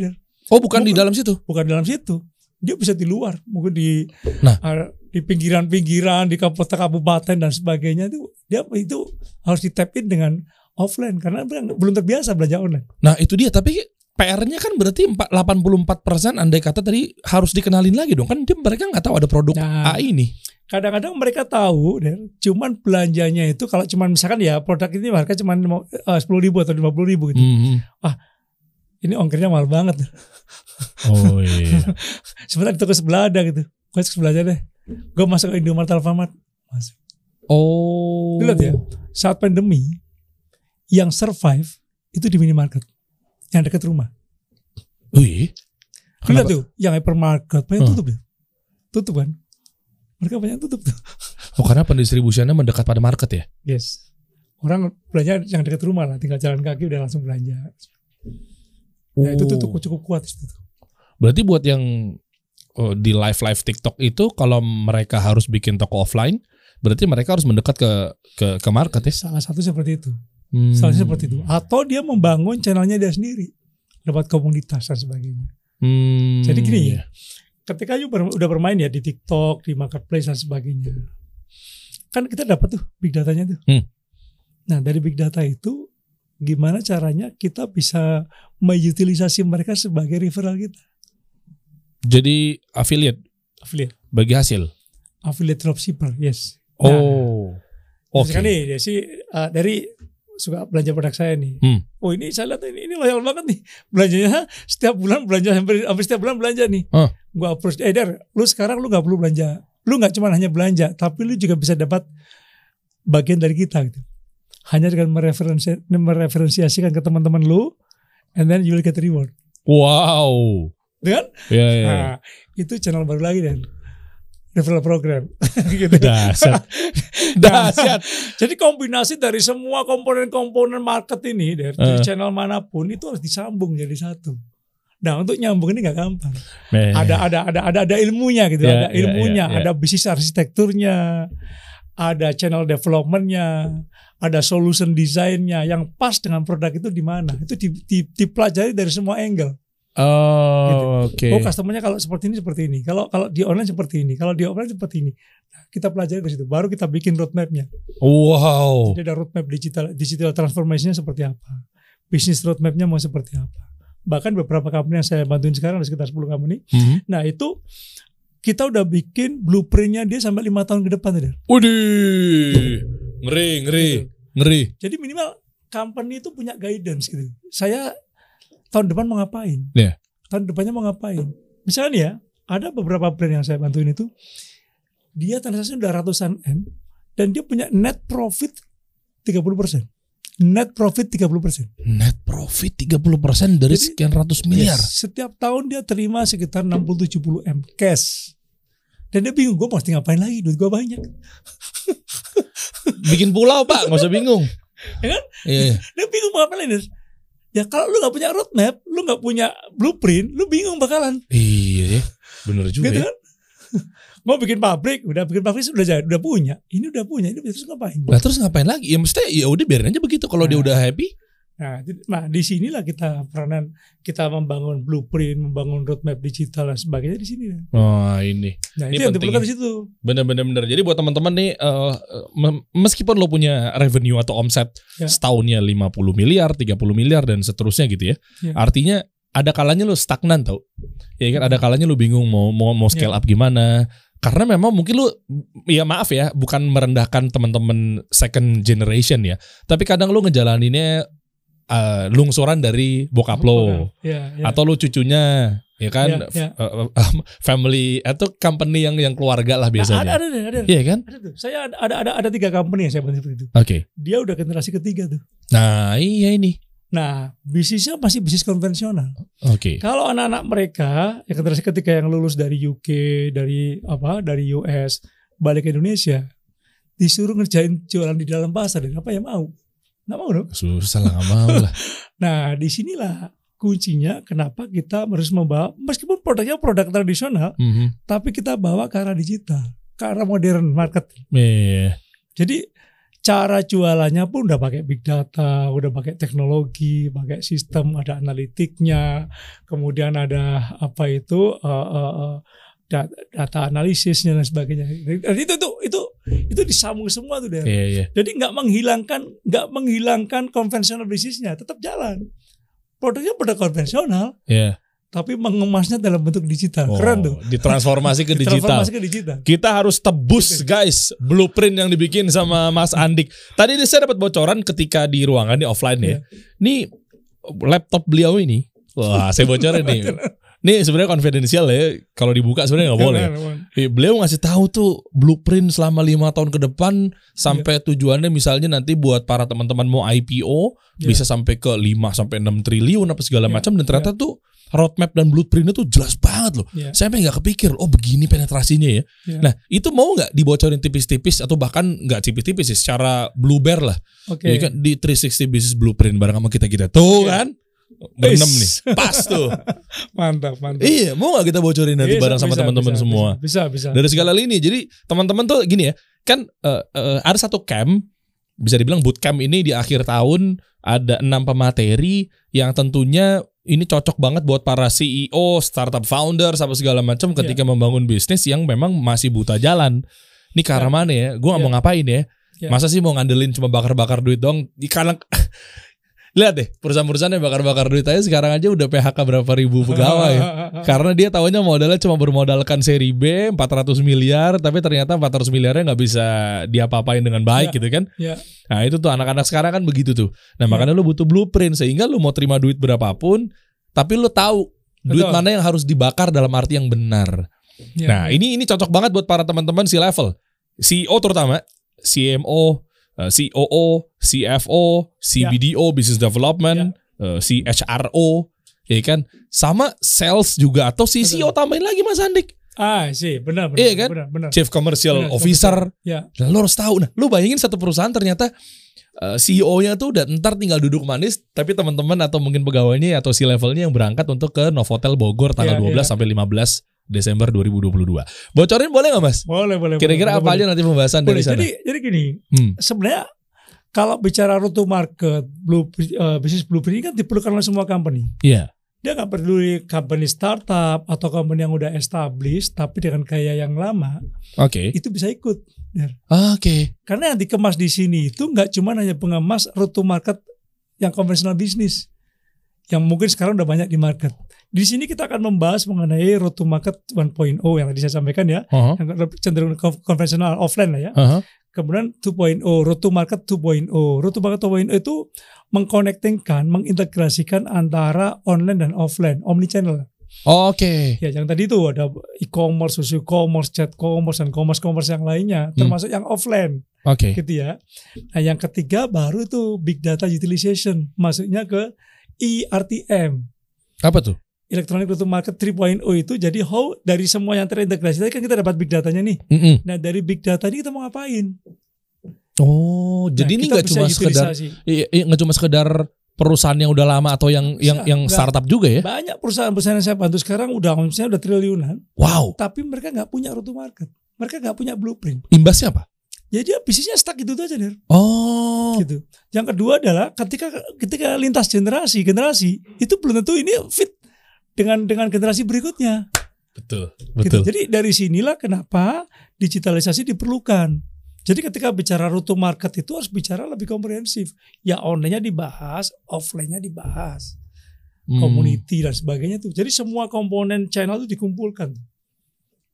S2: Oh, bukan di
S1: Bukan.
S2: dalam situ.
S1: bukan dalam situ. Dia bisa di luar, mungkin di
S2: Nah.
S1: uh, di pinggiran-pinggiran, di kabupaten dan sebagainya itu dia itu harus di tap in dengan offline karena belum terbiasa belanja online.
S2: Nah, itu dia tapi PR-nya kan berarti empat- 84% andai kata tadi harus dikenalin lagi dong. Kan dia mereka nggak tahu ada produk
S1: Nah.
S2: A ini.
S1: Kadang-kadang mereka tahu, dan cuman belanjanya itu kalau cuman misalkan ya produk ini harga cuman sepuluh ribu atau lima puluh ribu gitu.
S2: Hmm.
S1: Ini ongkirnya mahal banget.
S2: Oh iya.
S1: Sebentar di toko sebelah ada gitu. Gue ke sebelah aja deh. Gue masuk ke Indomaret Alfamart. Masuk.
S2: Oh.
S1: Lihat ya, saat pandemi yang survive itu di minimarket yang dekat rumah.
S2: Wih.
S1: Lu lihat
S2: Kenapa?
S1: tuh, yang hypermarket banyak
S2: Hmm.
S1: tutup ya. Tutup kan? Mereka banyak tutup tuh.
S2: Oh, karena pendistribusiannya mendekat pada market ya.
S1: Yes. Orang belanja yang dekat rumah lah, tinggal jalan kaki udah langsung belanja. Ya, itu tuh
S2: Oh.
S1: cukup kuat itu.
S2: Berarti buat yang oh, di live live TikTok itu kalau mereka harus bikin toko offline, berarti mereka harus mendekat ke ke ke market ya.
S1: Salah satu seperti itu.
S2: Hmm.
S1: Salah satu seperti itu. Atau dia membangun channelnya dia sendiri, dapat komunitas dan sebagainya.
S2: Hmm.
S1: Jadi gini ya, ketika you ber- udah bermain ya di TikTok, di marketplace dan sebagainya, kan kita dapat tuh big datanya tuh.
S2: Hmm.
S1: Nah dari big data itu gimana caranya kita bisa mengutilisasi mereka sebagai referral kita,
S2: Jadi affiliate
S1: affiliate,
S2: bagi hasil.
S1: affiliate dropshipper, yes. Nah,
S2: Oh. Oke.
S1: Misalkan nih, Desi uh, dari suka belanja produk saya nih.
S2: Hmm.
S1: Oh ini saya lihat ini ini loyal banget nih belanjanya setiap bulan belanja hampir, hampir setiap bulan belanja nih.
S2: Hah.
S1: Gua approach, eh Dar, lu sekarang lu nggak perlu belanja, lu nggak cuma hanya belanja, tapi lu juga bisa dapat bagian dari kita gitu. Hanya dengan mereferensi, mereferensiasikan ke teman-teman lu, and then you will get reward.
S2: Wow.
S1: Dengan
S2: Ya, ya. ya.
S1: nah, itu channel baru lagi dan referral program. gitu.
S2: Dahsyat. Dahsyat.
S1: Jadi kombinasi dari semua komponen-komponen market ini dari,
S2: Eh.
S1: channel mana pun itu harus disambung jadi satu. Nah untuk nyambung ini nggak gampang. Ada ada ada ada ada ilmunya gitu,
S2: Ya,
S1: ada
S2: ya,
S1: ilmunya,
S2: ya, ya.
S1: ada bisnis arsitekturnya, ada channel developmentnya, ada solution desainnya yang pas dengan produk itu di mana. Itu di, di- dipelajari dari semua angle.
S2: Oh, oke.
S1: Oh customernya kalau seperti ini seperti ini, kalau kalau di online seperti ini, kalau di offline seperti ini. Nah, kita pelajari dari situ, baru kita bikin roadmapnya.
S2: Wow.
S1: Jadi ada roadmap digital digital transformation seperti apa, bisnis roadmapnya mau seperti apa. Bahkan beberapa company yang saya bantuin sekarang ada sekitar 10 company.
S2: Hmm.
S1: Nah itu kita udah bikin blueprintnya dia sampai lima tahun ke depan tidak.
S2: Udih. Ngeri, ngeri, ngeri.
S1: Jadi minimal company itu punya guidance gitu. Saya tahun depan mau ngapain?
S2: Iya.
S1: Tahun depannya mau ngapain? Misalnya nih ya, ada beberapa brand yang saya bantuin itu, dia transaksi udah ratusan M dan dia punya net profit 30%. Net profit 30%.
S2: Net profit 30% dari
S1: Jadi-
S2: sekian ratus miliar.
S1: Yes, setiap tahun dia terima sekitar 60-70 M cash. Dan dia bingung, gue mesti ngapain lagi, duit gue banyak.
S2: Bikin pulau, Pak. Nggak usah bingung.
S1: Ya kan?
S2: Iya, iya.
S1: Dia bingung mau ngapain lagi. Ya kalau lu gak punya roadmap, lu gak punya blueprint, lu bingung bakalan.
S2: Iya, ya. bener juga
S1: gitu
S2: ya.
S1: kan? Mau bikin pabrik, udah bikin pabrik udah jadi, udah punya. Ini udah punya, ini terus ngapain?
S2: Nah terus ngapain lagi? Ya mesti ya udah biarin aja begitu. Kalau dia
S1: Nah.
S2: udah happy,
S1: Nah, di- nah di sinilah kita peranan kita membangun blueprint, membangun roadmap digital dan sebagainya di sini.
S2: oh ini
S1: Nah,
S2: Ini
S1: itu yang
S2: penting
S1: diperlukan di situ.
S2: bener-bener bener. Jadi buat teman-teman nih, mem- meskipun lo punya revenue atau omset
S1: Ya.
S2: setahunnya 50 miliar, 30 miliar dan seterusnya gitu ya.
S1: Ya.
S2: Artinya ada kalanya lo stagnan tau. Ya kan ada kalanya lo bingung mau mau mau scale up gimana. Karena memang mungkin lu ya maaf ya, bukan merendahkan teman-teman second generation ya. Tapi kadang lu ngejalaninnya eh, lungsuran dari bokap lo.
S1: Ya, ya.
S2: atau lu cucunya ya kan
S1: Ya, ya.
S2: f- eh, family atau company yang yang keluarga lah
S1: Nah, ada,
S2: biasanya
S1: ada, ada, ada,
S2: iya kan
S1: ada tuh. Saya ada, ada, ada, tiga company yang saya bantu itu.
S2: oke
S1: Dia udah generasi ketiga tuh.
S2: nah iya ini
S1: Nah, bisnisnya masih bisnis konvensional.
S2: oke
S1: Kalau anak-anak mereka yang generasi ketiga yang lulus dari UK, dari apa, dari US, balik ke Indonesia, disuruh ngerjain jualan di dalam pasar, dan apa yang mau? nggak mau dong.
S2: Susah lah nggak mau lah.
S1: Nah di sinilah kuncinya kenapa kita harus membawa meskipun produknya produk tradisional,
S2: Mhm.
S1: tapi kita bawa ke arah digital, ke arah modern market.
S2: Iya.
S1: Jadi cara jualannya pun udah pakai big data, udah pakai teknologi, pakai sistem, ada analitiknya, kemudian ada apa itu uh, uh, uh, da- data analisisnya dan sebagainya. Dan itu itu itu itu disambung semua tuh deh.
S2: Iya iya.
S1: Jadi nggak menghilangkan nggak menghilangkan konvensional bisnisnya, tetap jalan. Produknya produk konvensional,
S2: Iya.
S1: Tapi mengemasnya dalam bentuk digital.
S2: Oh,
S1: Keren tuh.
S2: Ditransformasi ke digital.
S1: Ke digital.
S2: Kita harus tebus guys blueprint yang dibikin sama Mas Andik. Tadi saya dapat bocoran ketika di ruangan di offline ya. Nih laptop beliau ini, wah saya bocorin nih. Nih sebenarnya konfidensial ya. Kalau dibuka sebenarnya nggak boleh. Eh, Beliau ngasih tahu tuh blueprint selama lima tahun ke depan sampai tujuannya misalnya nanti buat para teman-teman mau IPO
S1: Iya.
S2: bisa sampai ke 5 sampai 6 triliun apa segala
S1: Iya,
S2: macam dan ternyata tuh roadmap dan blueprintnya tuh jelas banget loh.
S1: Iya.
S2: Saya sampai nggak kepikir, oh begini penetrasinya ya.
S1: Iya.
S2: Nah itu mau nggak dibocorin tipis-tipis atau bahkan nggak tipis-tipis sih secara blue bear lah.
S1: Oke.
S2: Ya kan di 360 business blueprint bareng sama kita kita tuh
S1: Iya.
S2: kan.
S1: Is.
S2: nih, pas tuh.
S1: Mantap, mantap.
S2: iya, mau nggak kita bocorin nanti
S1: Bisa,
S2: bareng sama teman-teman semua
S1: Bisa, bisa.
S2: dari segala lini. Jadi teman-teman tuh gini ya, kan eh, eh, ada satu camp bisa dibilang bootcamp ini di akhir tahun ada enam pemateri yang tentunya ini cocok banget buat para CEO, startup founder, apa segala macam ketika membangun bisnis yang memang masih buta jalan. Ini arah
S1: Ya.
S2: mana ya? Gue gak mau
S1: Ya.
S2: ngapain ya?
S1: Ya.
S2: Masa sih mau ngandelin cuma bakar-bakar duit dong? Di kalang Lihat deh, perusahaan-perusahaan yang bakar-bakar duit aja sekarang aja udah PHK berapa ribu pegawai ya. Karena dia tahunya modalnya cuma bermodalkan seri B 400 miliar, tapi ternyata 400 miliarnya nggak bisa diapa-apain dengan baik
S1: Ya.
S2: gitu kan.
S1: Ya.
S2: Nah itu tuh anak-anak sekarang kan begitu tuh. Nah
S1: Ya.
S2: makanya lu butuh blueprint sehingga lu mau terima duit berapapun, tapi lu tahu duit
S1: Betul.
S2: mana yang harus dibakar dalam arti yang benar.
S1: Ya.
S2: Nah ini ini cocok banget buat para teman-teman si level, CEO terutama, CMO, eh, COO, CFO, CBDO, Business Development, eh, CHRO, ya kan, sama sales juga atau si CEO tambahin lagi Mas Andik,
S1: Ah, sih, benar, benar.
S2: Iya kan?
S1: Benar, benar.
S2: Chief Commercial
S1: Benar,
S2: Officer.
S1: Ya.
S2: Nah, lo harus tahu. Nah, lo bayangin satu perusahaan ternyata eh, CEO-nya tuh udah ntar tinggal duduk manis, tapi teman-teman atau mungkin pegawainya atau si levelnya yang berangkat untuk ke Novotel Bogor tanggal
S1: Iya,
S2: 12
S1: iya.
S2: sampai 15 Desember 2022. Bocorin boleh nggak Mas?
S1: Boleh, boleh.
S2: Kira-kira apa
S1: boleh.
S2: aja nanti pembahasan
S1: Boleh.
S2: dari sana?
S1: Jadi, jadi gini,
S2: Hmm.
S1: sebenarnya kalau bicara route to market, blue, eh, bisnis blueprint ini kan diperlukan oleh semua company.
S2: Iya.
S1: Dia nggak peduli company startup atau company yang udah established, tapi dengan gaya yang lama,
S2: Oke.
S1: itu bisa ikut.
S2: Oke.
S1: Karena yang dikemas di sini itu nggak cuma hanya pengemas route to market yang konvensional bisnis, yang mungkin sekarang udah banyak di market. Di sini kita akan membahas mengenai route to market 1.0 yang tadi saya sampaikan ya,
S2: Aha.
S1: yang cenderung kon- konvensional offline lah ya.
S2: Aha.
S1: Kemudian 2.0, route to market 2.0. Route to market 2.0 itu mengkonektingkan, mengintegrasikan antara online dan offline, omnichannel.
S2: Oke.
S1: Ya, yang tadi itu ada e-commerce, social commerce, chat commerce, dan commerce-commerce yang lainnya, termasuk yang offline,
S2: Oke.
S1: gitu ya. Nah, yang ketiga baru itu big data utilization, masuknya ke ERTM,
S2: Apa tuh?
S1: Electronic Route to Market 3.0 itu jadi how dari semua yang terintegrasi tadi kan kita dapat big datanya nih.
S2: Mm-mm.
S1: Nah, dari big data ini kita mau ngapain?
S2: Oh, jadi
S1: Nah,
S2: ini
S1: kita
S2: nggak cuma sekedar. Iya, iya, nggak cuma sekedar perusahaan yang udah lama atau yang yang
S1: Bisa,
S2: yang startup juga ya?
S1: Banyak perusahaan-perusahaan yang saya bantu sekarang udah misalnya udah triliunan,
S2: Wow.
S1: tapi mereka nggak punya route to market. Mereka nggak punya blueprint.
S2: Imbasnya apa?
S1: Jadi dia bisnisnya stuck gitu aja, Der.
S2: Oh.
S1: Gitu. Yang kedua adalah ketika ketika lintas generasi, generasi itu belum tentu ini fit dengan dengan generasi berikutnya.
S2: Betul.
S1: Gitu.
S2: Betul.
S1: Jadi dari sinilah kenapa digitalisasi diperlukan. Jadi ketika bicara route to market itu harus bicara lebih komprehensif. Ya online-nya dibahas, offline-nya dibahas.
S2: Hmm.
S1: community dan sebagainya tuh. Jadi semua komponen channel itu dikumpulkan.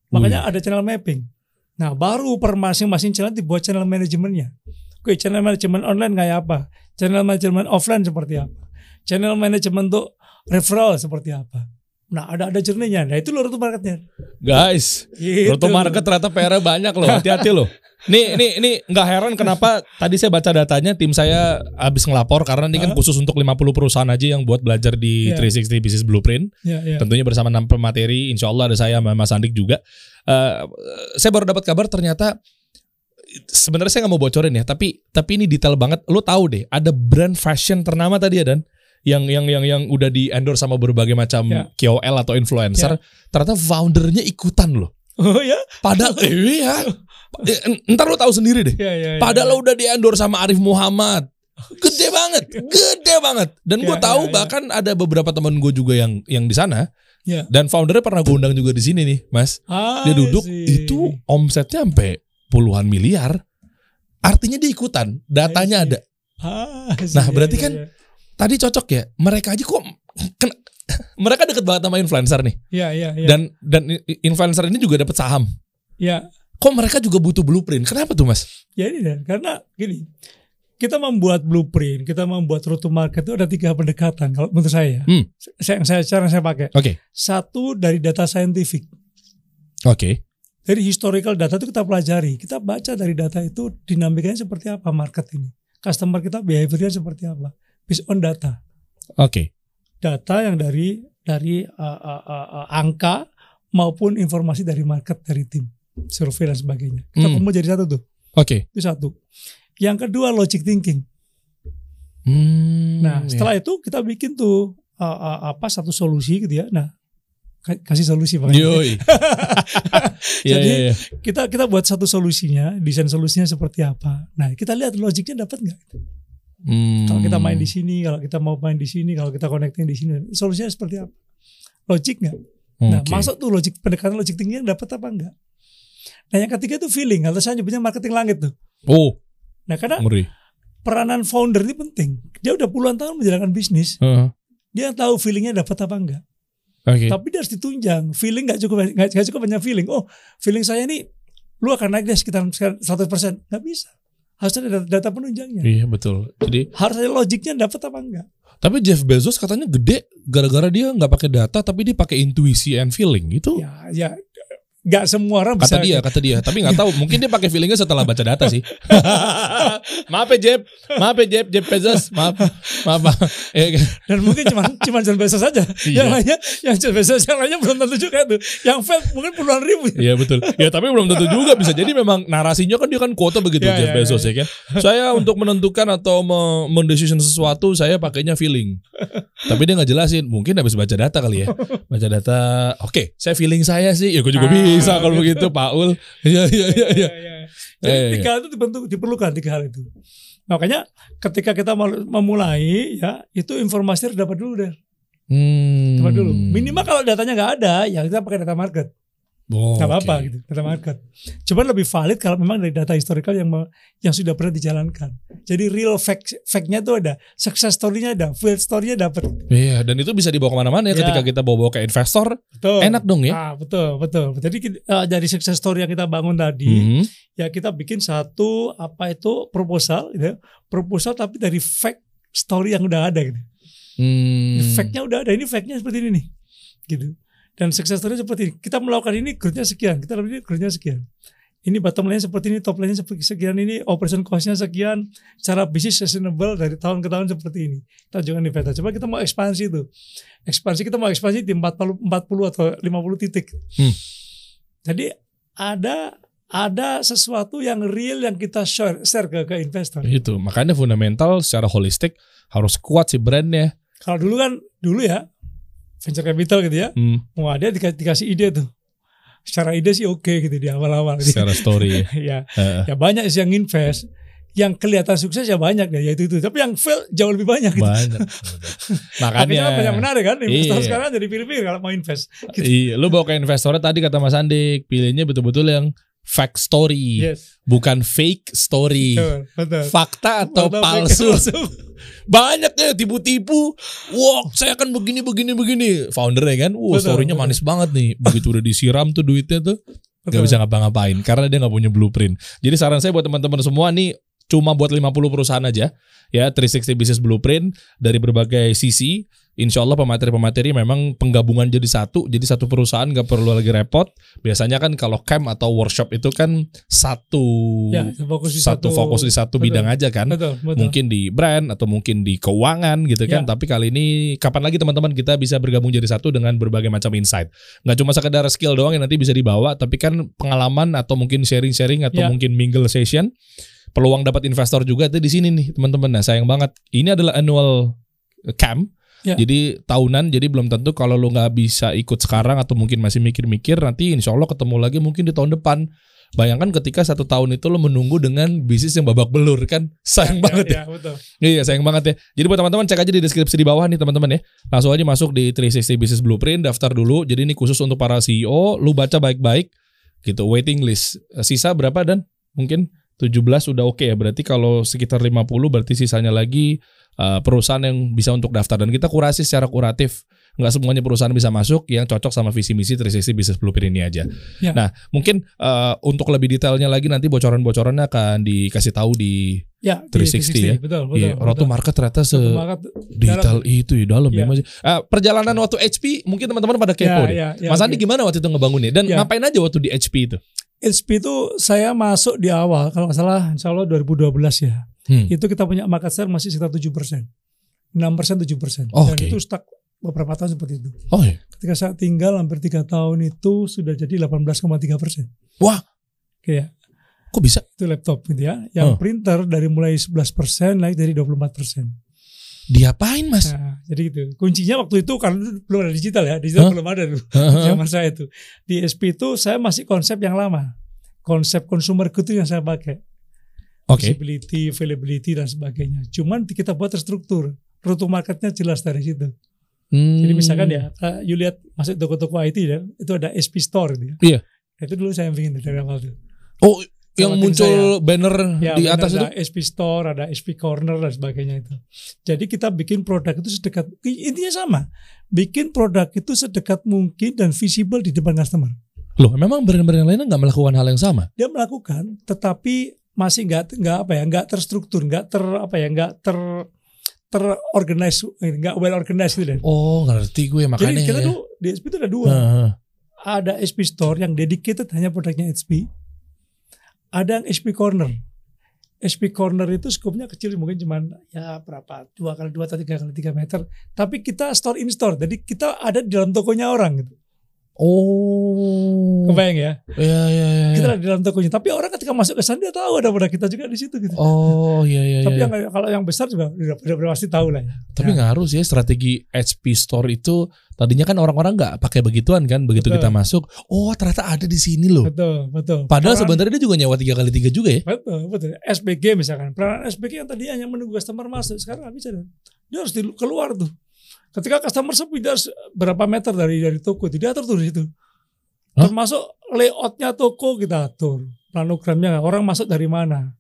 S1: Makanya ada channel mapping. Nah, baru per masing-masing channel dibuat channel manajemennya. Oke, channel manajemen online kayak apa? Channel manajemen offline seperti apa? Channel manajemen untuk referral seperti apa? Nah, ada ada journey-nya. Nah, itu loh route marketnya.
S2: Guys,
S1: Gitu.
S2: Market ternyata PR banyak loh. Hati-hati loh. Nih, nih, nih nggak heran kenapa tadi saya baca datanya tim saya habis ngelapor karena ini kan
S1: Hah?
S2: khusus untuk 50 perusahaan aja yang buat belajar di
S1: Iya.
S2: 360 Business Blueprint.
S1: Ya, ya.
S2: Tentunya bersama enam pemateri, insya Allah ada saya sama Mas Andik juga. Eh, saya baru dapat kabar ternyata sebenarnya saya nggak mau bocorin ya, tapi tapi ini detail banget. Lo tahu deh, ada brand fashion ternama tadi ya dan yang yang yang yang udah di endorse sama berbagai macam
S1: Ya.
S2: KOL atau influencer. Ternyata foundernya ikutan loh.
S1: Oh ya?
S2: Padahal iya. Eh, Ntar lo tahu sendiri deh.
S1: Ya, ya, ya.
S2: Padahal udah di endorse sama Arif Muhammad. Gede banget, gede banget. Dan gue
S1: Ya,
S2: tahu
S1: ya, ya.
S2: bahkan ada beberapa teman gue juga yang yang di sana.
S1: Ya.
S2: Dan foundernya pernah gue undang juga di sini nih, Mas.
S1: Ah,
S2: Dia duduk
S1: sih.
S2: itu omsetnya sampai puluhan miliar. Artinya dia ikutan, datanya
S1: I see.
S2: ada.
S1: Ah,
S2: Nah,
S1: ya,
S2: berarti
S1: ya,
S2: kan
S1: ya.
S2: Tadi cocok ya. Mereka aja kok kena- mereka deket banget sama influencer nih.
S1: Ya, ya, ya.
S2: Dan dan influencer ini juga dapat saham.
S1: ya,
S2: Kok mereka juga butuh blueprint? Kenapa tuh, Mas?
S1: ya ini karena gini, kita membuat blueprint, kita membuat route to market itu ada tiga pendekatan kalau menurut saya.
S2: Hmm.
S1: Saya, saya cara saya pakai.
S2: Oke.
S1: Satu dari data saintifik.
S2: Oke.
S1: Dari historical data itu kita pelajari. Kita baca dari data itu dinamikanya seperti apa market ini. Customer kita behaviornya seperti apa. Based on data.
S2: Oke.
S1: Data yang dari dari uh, uh, uh, uh, angka maupun informasi dari market dari tim. Survei dan sebagainya. Kita
S2: Hmm.
S1: jadi satu tuh.
S2: Oke.
S1: Itu satu. Yang kedua logic thinking.
S2: Hmm,
S1: Nah,
S2: ya.
S1: setelah itu kita bikin tuh uh, uh, apa satu solusi gitu ya. Nah, ka- kasih solusi Pak.
S2: Yoi. Iya,
S1: Jadi,
S2: iya, iya.
S1: kita kita buat satu solusinya, desain solusinya seperti apa. Nah, kita lihat logiknya dapat nggak?
S2: Hmm.
S1: Kalau kita main di sini, kalau kita mau main di sini, kalau kita connecting di sini, solusinya seperti apa? Logik nggak? Nah,
S2: Oke.
S1: masuk tuh logik pendekatan logik tinggi yang dapat apa enggak? Nah, yang ketiga itu feeling. Atau saya nyebutnya marketing langit tuh.
S2: Oh,
S1: Nah, karena
S2: ngeri.
S1: peranan founder ini penting. Dia udah puluhan tahun menjalankan bisnis,
S2: Heeh.
S1: dia tahu feelingnya dapat apa enggak.
S2: Oke.
S1: Tapi dia harus ditunjang. Feeling nggak cukup nggak cukup hanya feeling. Oh, feeling saya ini lu akan naik deh sekitar 100%. Nggak bisa. Harus ada data, penunjangnya.
S2: Iya betul. Jadi
S1: Harus ada logiknya dapat apa enggak.
S2: tapi Jeff Bezos katanya gede gara-gara dia nggak pakai data tapi dia pakai intuisi and feeling gitu.
S1: Ya, ya nggak semua orang bisa.
S2: Kata dia, kata dia. Tapi nggak tahu. Mungkin dia pakai feelingnya setelah baca data sih. maaf ya Jeff, maaf ya Jeff, Jeff Bezos, maaf, maaf. maaf. Eh,
S1: Dan mungkin cuma cuma Jeff Bezos saja.
S2: Iya.
S1: Yang lainnya, yang Jeff Bezos yang lainnya belum tentu juga tuh. Yang fail mungkin puluhan ribu.
S2: Iya betul. Ya tapi belum tentu juga bisa jadi memang narasinya kan dia kan kuota begitu
S1: Ya,
S2: Jeff
S1: ya,
S2: Bezos
S1: ya.
S2: ya kan. Saya untuk menentukan atau me- mendecision sesuatu saya pakainya feeling. Tapi dia nggak jelasin. Mungkin habis baca data kali ya. Baca data. Oke, saya feeling saya sih. Ya gue juga
S1: Ah,
S2: bisa kalau
S1: gitu.
S2: begitu Paul. Iya iya iya iya.
S1: Jadi
S2: Iya, iya.
S1: tiga hal itu dibentuk, diperlukan tiga hal itu. Makanya ketika kita mau memulai ya itu informasi harus dapat dulu deh.
S2: Hmm.
S1: Dapat dulu. Minimal kalau datanya nggak ada ya kita pakai data market.
S2: Oh,
S1: nggak apa-apa
S2: oke.
S1: gitu data market. Cuman lebih valid kalau memang dari data historical yang yang sudah pernah dijalankan. Jadi real fact fact-nya tuh ada, success story-nya ada, fail story-nya dapat.
S2: Iya, dan itu bisa dibawa ke mana-mana ya
S1: Ya.
S2: ketika kita bawa-bawa ke investor.
S1: Betul.
S2: Enak dong ya.
S1: Ah, betul, betul. Jadi uh, dari success story yang kita bangun tadi,
S2: Hmm.
S1: ya kita bikin satu apa itu proposal, gitu. ya. Proposal tapi dari fact story yang udah ada gitu.
S2: Hmm.
S1: Fact-nya udah ada. Ini fact-nya seperti ini nih. Gitu. Dan success story seperti ini. Kita melakukan ini growth-nya sekian, kita lakukan ini growth-nya sekian. Ini bottom line seperti ini, top line-nya seperti sekian ini, operation cost-nya sekian, cara bisnis sustainable dari tahun ke tahun seperti ini. Kita jangan investor. Coba kita mau ekspansi itu. Ekspansi kita mau ekspansi di 40 40 atau 50 titik.
S2: Hmm.
S1: Jadi ada ada sesuatu yang real yang kita share, share ke, ke investor.
S2: Itu makanya fundamental secara holistik harus kuat sih brandnya.
S1: Kalau dulu kan dulu ya venture capital gitu ya.
S2: Hmm.
S1: Wah dia dikasih, dikasih ide tuh. Secara ide sih oke gitu di awal-awal. gitu.
S2: Secara story ya.
S1: ya,
S2: Heeh.
S1: ya banyak sih yang invest. Yang kelihatan sukses ya banyak ya itu itu. Tapi yang fail jauh lebih banyak. Gitu.
S2: Banyak.
S1: Akhirnya
S2: Makanya
S1: banyak menarik kan. Investor
S2: Iya.
S1: sekarang jadi pilih-pilih kalau mau invest. Gitu.
S2: Iya, lu bawa ke investornya tadi kata Mas Andik, pilihnya betul-betul yang fact story,
S1: Yes.
S2: bukan fake story.
S1: Betul, betul.
S2: Fakta atau
S1: Betul,
S2: palsu.
S1: palsu.
S2: Banyak ya tipu-tipu. Wah, saya akan begini begini begini. Foundernya kan,
S1: Betul,
S2: storynya
S1: betul.
S2: manis banget nih. Begitu udah disiram tuh duitnya tuh, gak
S1: Betul.
S2: bisa ngapa-ngapain karena dia nggak punya blueprint. Jadi saran saya buat teman-teman semua nih cuma buat 50 perusahaan aja ya 360 business blueprint dari berbagai sisi Insya Allah pemateri-pemateri memang penggabungan jadi satu, jadi satu perusahaan nggak perlu lagi repot. Biasanya kan kalau camp atau workshop itu kan satu
S1: Ya, fokus di
S2: satu, fokus di satu
S1: betul.
S2: bidang aja kan.
S1: Betul, betul.
S2: Mungkin di brand atau mungkin di keuangan gitu kan.
S1: Ya.
S2: Tapi kali ini kapan lagi teman-teman kita bisa bergabung jadi satu dengan berbagai macam insight. Nggak cuma sekedar skill doang yang nanti bisa dibawa, tapi kan pengalaman atau mungkin sharing-sharing atau
S1: Ya.
S2: mungkin mingle session. Peluang dapat investor juga itu di sini nih teman-teman. Nah sayang banget. Ini adalah annual camp.
S1: Ya.
S2: Jadi tahunan, jadi belum tentu kalau lo nggak bisa ikut sekarang atau mungkin masih mikir-mikir nanti insya Allah ketemu lagi mungkin di tahun depan. Bayangkan ketika satu tahun itu lo menunggu dengan bisnis yang babak belur kan sayang banget ya.
S1: ya, betul.
S2: Iya sayang banget ya. Jadi buat teman-teman cek aja di deskripsi di bawah nih teman-teman ya. Langsung aja masuk di 360 Business Blueprint, daftar dulu. Jadi ini khusus untuk para CEO, lu baca baik-baik gitu. Waiting list. Sisa berapa dan mungkin 17 udah oke ya. Berarti kalau sekitar 50 berarti sisanya lagi uh, perusahaan yang bisa untuk daftar dan kita kurasi secara kuratif. Nggak semuanya perusahaan bisa masuk yang cocok sama visi misi 360 Business Blueprint ini aja.
S1: Ya.
S2: Nah, mungkin uh, untuk lebih detailnya lagi nanti bocoran-bocorannya akan dikasih tahu di
S1: Ya,
S2: 360 ya.
S1: Betul, betul.
S2: Roto
S1: betul.
S2: Market ternyata se
S1: Market
S2: detail itu ya dalam ya. Mas. Ah, perjalanan waktu HP mungkin teman-teman pada kepo
S1: Ya,
S2: deh.
S1: ya, ya,
S2: Mas Andi gimana waktu itu ngebangunnya dan
S1: Ya.
S2: ngapain aja waktu di HP itu?
S1: HP itu saya masuk di awal kalau nggak salah insya Allah 2012 ya.
S2: Hmm.
S1: Itu kita punya market share masih sekitar 7 persen. 6 persen 7 persen.
S2: Oh,
S1: Dan itu stuck beberapa tahun seperti itu.
S2: Oh iya.
S1: Ketika saya tinggal hampir tiga tahun itu sudah jadi 18,3 persen.
S2: Wah,
S1: Kayak
S2: kok bisa?
S1: itu laptop gitu ya. Yang
S2: Oh.
S1: printer dari mulai 11 persen naik dari 24 persen.
S2: Diapain Mas?
S1: Nah, jadi gitu. Kuncinya waktu itu karena belum ada digital ya, digital
S2: Hah?
S1: belum ada dulu. Zaman saya itu di SP itu saya masih konsep yang lama, konsep consumer good itu yang saya pakai,
S2: Oke.
S1: visibility, availability dan sebagainya. Cuman kita buat terstruktur, rute marketnya jelas dari situ.
S2: Hmm.
S1: Jadi misalkan ya, uh, you lihat masuk toko-toko IT ya, itu ada SP Store gitu ya.
S2: Iya.
S1: Itu dulu saya yang bikin dari awal tuh.
S2: Oh, yang
S1: Sama tim
S2: muncul
S1: saya.
S2: banner
S1: Ya,
S2: di
S1: benar,
S2: atas itu?
S1: ada SP Store, ada SP Corner dan sebagainya itu. Jadi kita bikin produk itu sedekat intinya sama. Bikin produk itu sedekat mungkin dan visible di depan customer.
S2: Loh, memang brand-brand yang lainnya nggak melakukan hal yang sama?
S1: Dia melakukan, tetapi masih nggak nggak apa ya, nggak terstruktur, nggak ter apa ya, nggak ter terorganize, nggak well organized gitu deh.
S2: Oh, ngerti gue
S1: Jadi
S2: makanya.
S1: kita
S2: ya.
S1: tuh di SP itu ada dua.
S2: Heeh.
S1: Ada SP Store yang dedicated hanya produknya HP. Ada yang SP Corner. SP Corner itu skopnya kecil mungkin cuman ya berapa dua kali dua atau tiga kali tiga meter. Tapi kita store in store, jadi kita ada di dalam tokonya orang gitu.
S2: Oh.
S1: Kebayang ya?
S2: Iya, iya, iya.
S1: Kita ada di dalam tokonya. Tapi orang ketika masuk ke sana dia tahu ada produk kita juga di situ gitu.
S2: Oh, iya, iya,
S1: Tapi
S2: iya.
S1: yang kalau yang besar juga udah, udah, pasti tahu lah ya.
S2: Tapi
S1: Ya.
S2: ngaruh sih ya strategi HP Store itu tadinya kan orang-orang nggak pakai begituan kan begitu
S1: Betul.
S2: kita masuk oh ternyata ada di sini loh.
S1: Betul, betul.
S2: Padahal
S1: Peran-
S2: sebenarnya dia juga nyewa tiga kali tiga juga ya.
S1: Betul, betul. SBG misalkan. Peranan SBG yang tadi hanya menunggu customer masuk, sekarang nggak bisa. Dia harus keluar tuh. Ketika customer sepi, berapa meter dari dari toko, itu diatur tuh di situ. Termasuk layoutnya toko kita atur. Planogramnya, orang masuk dari mana.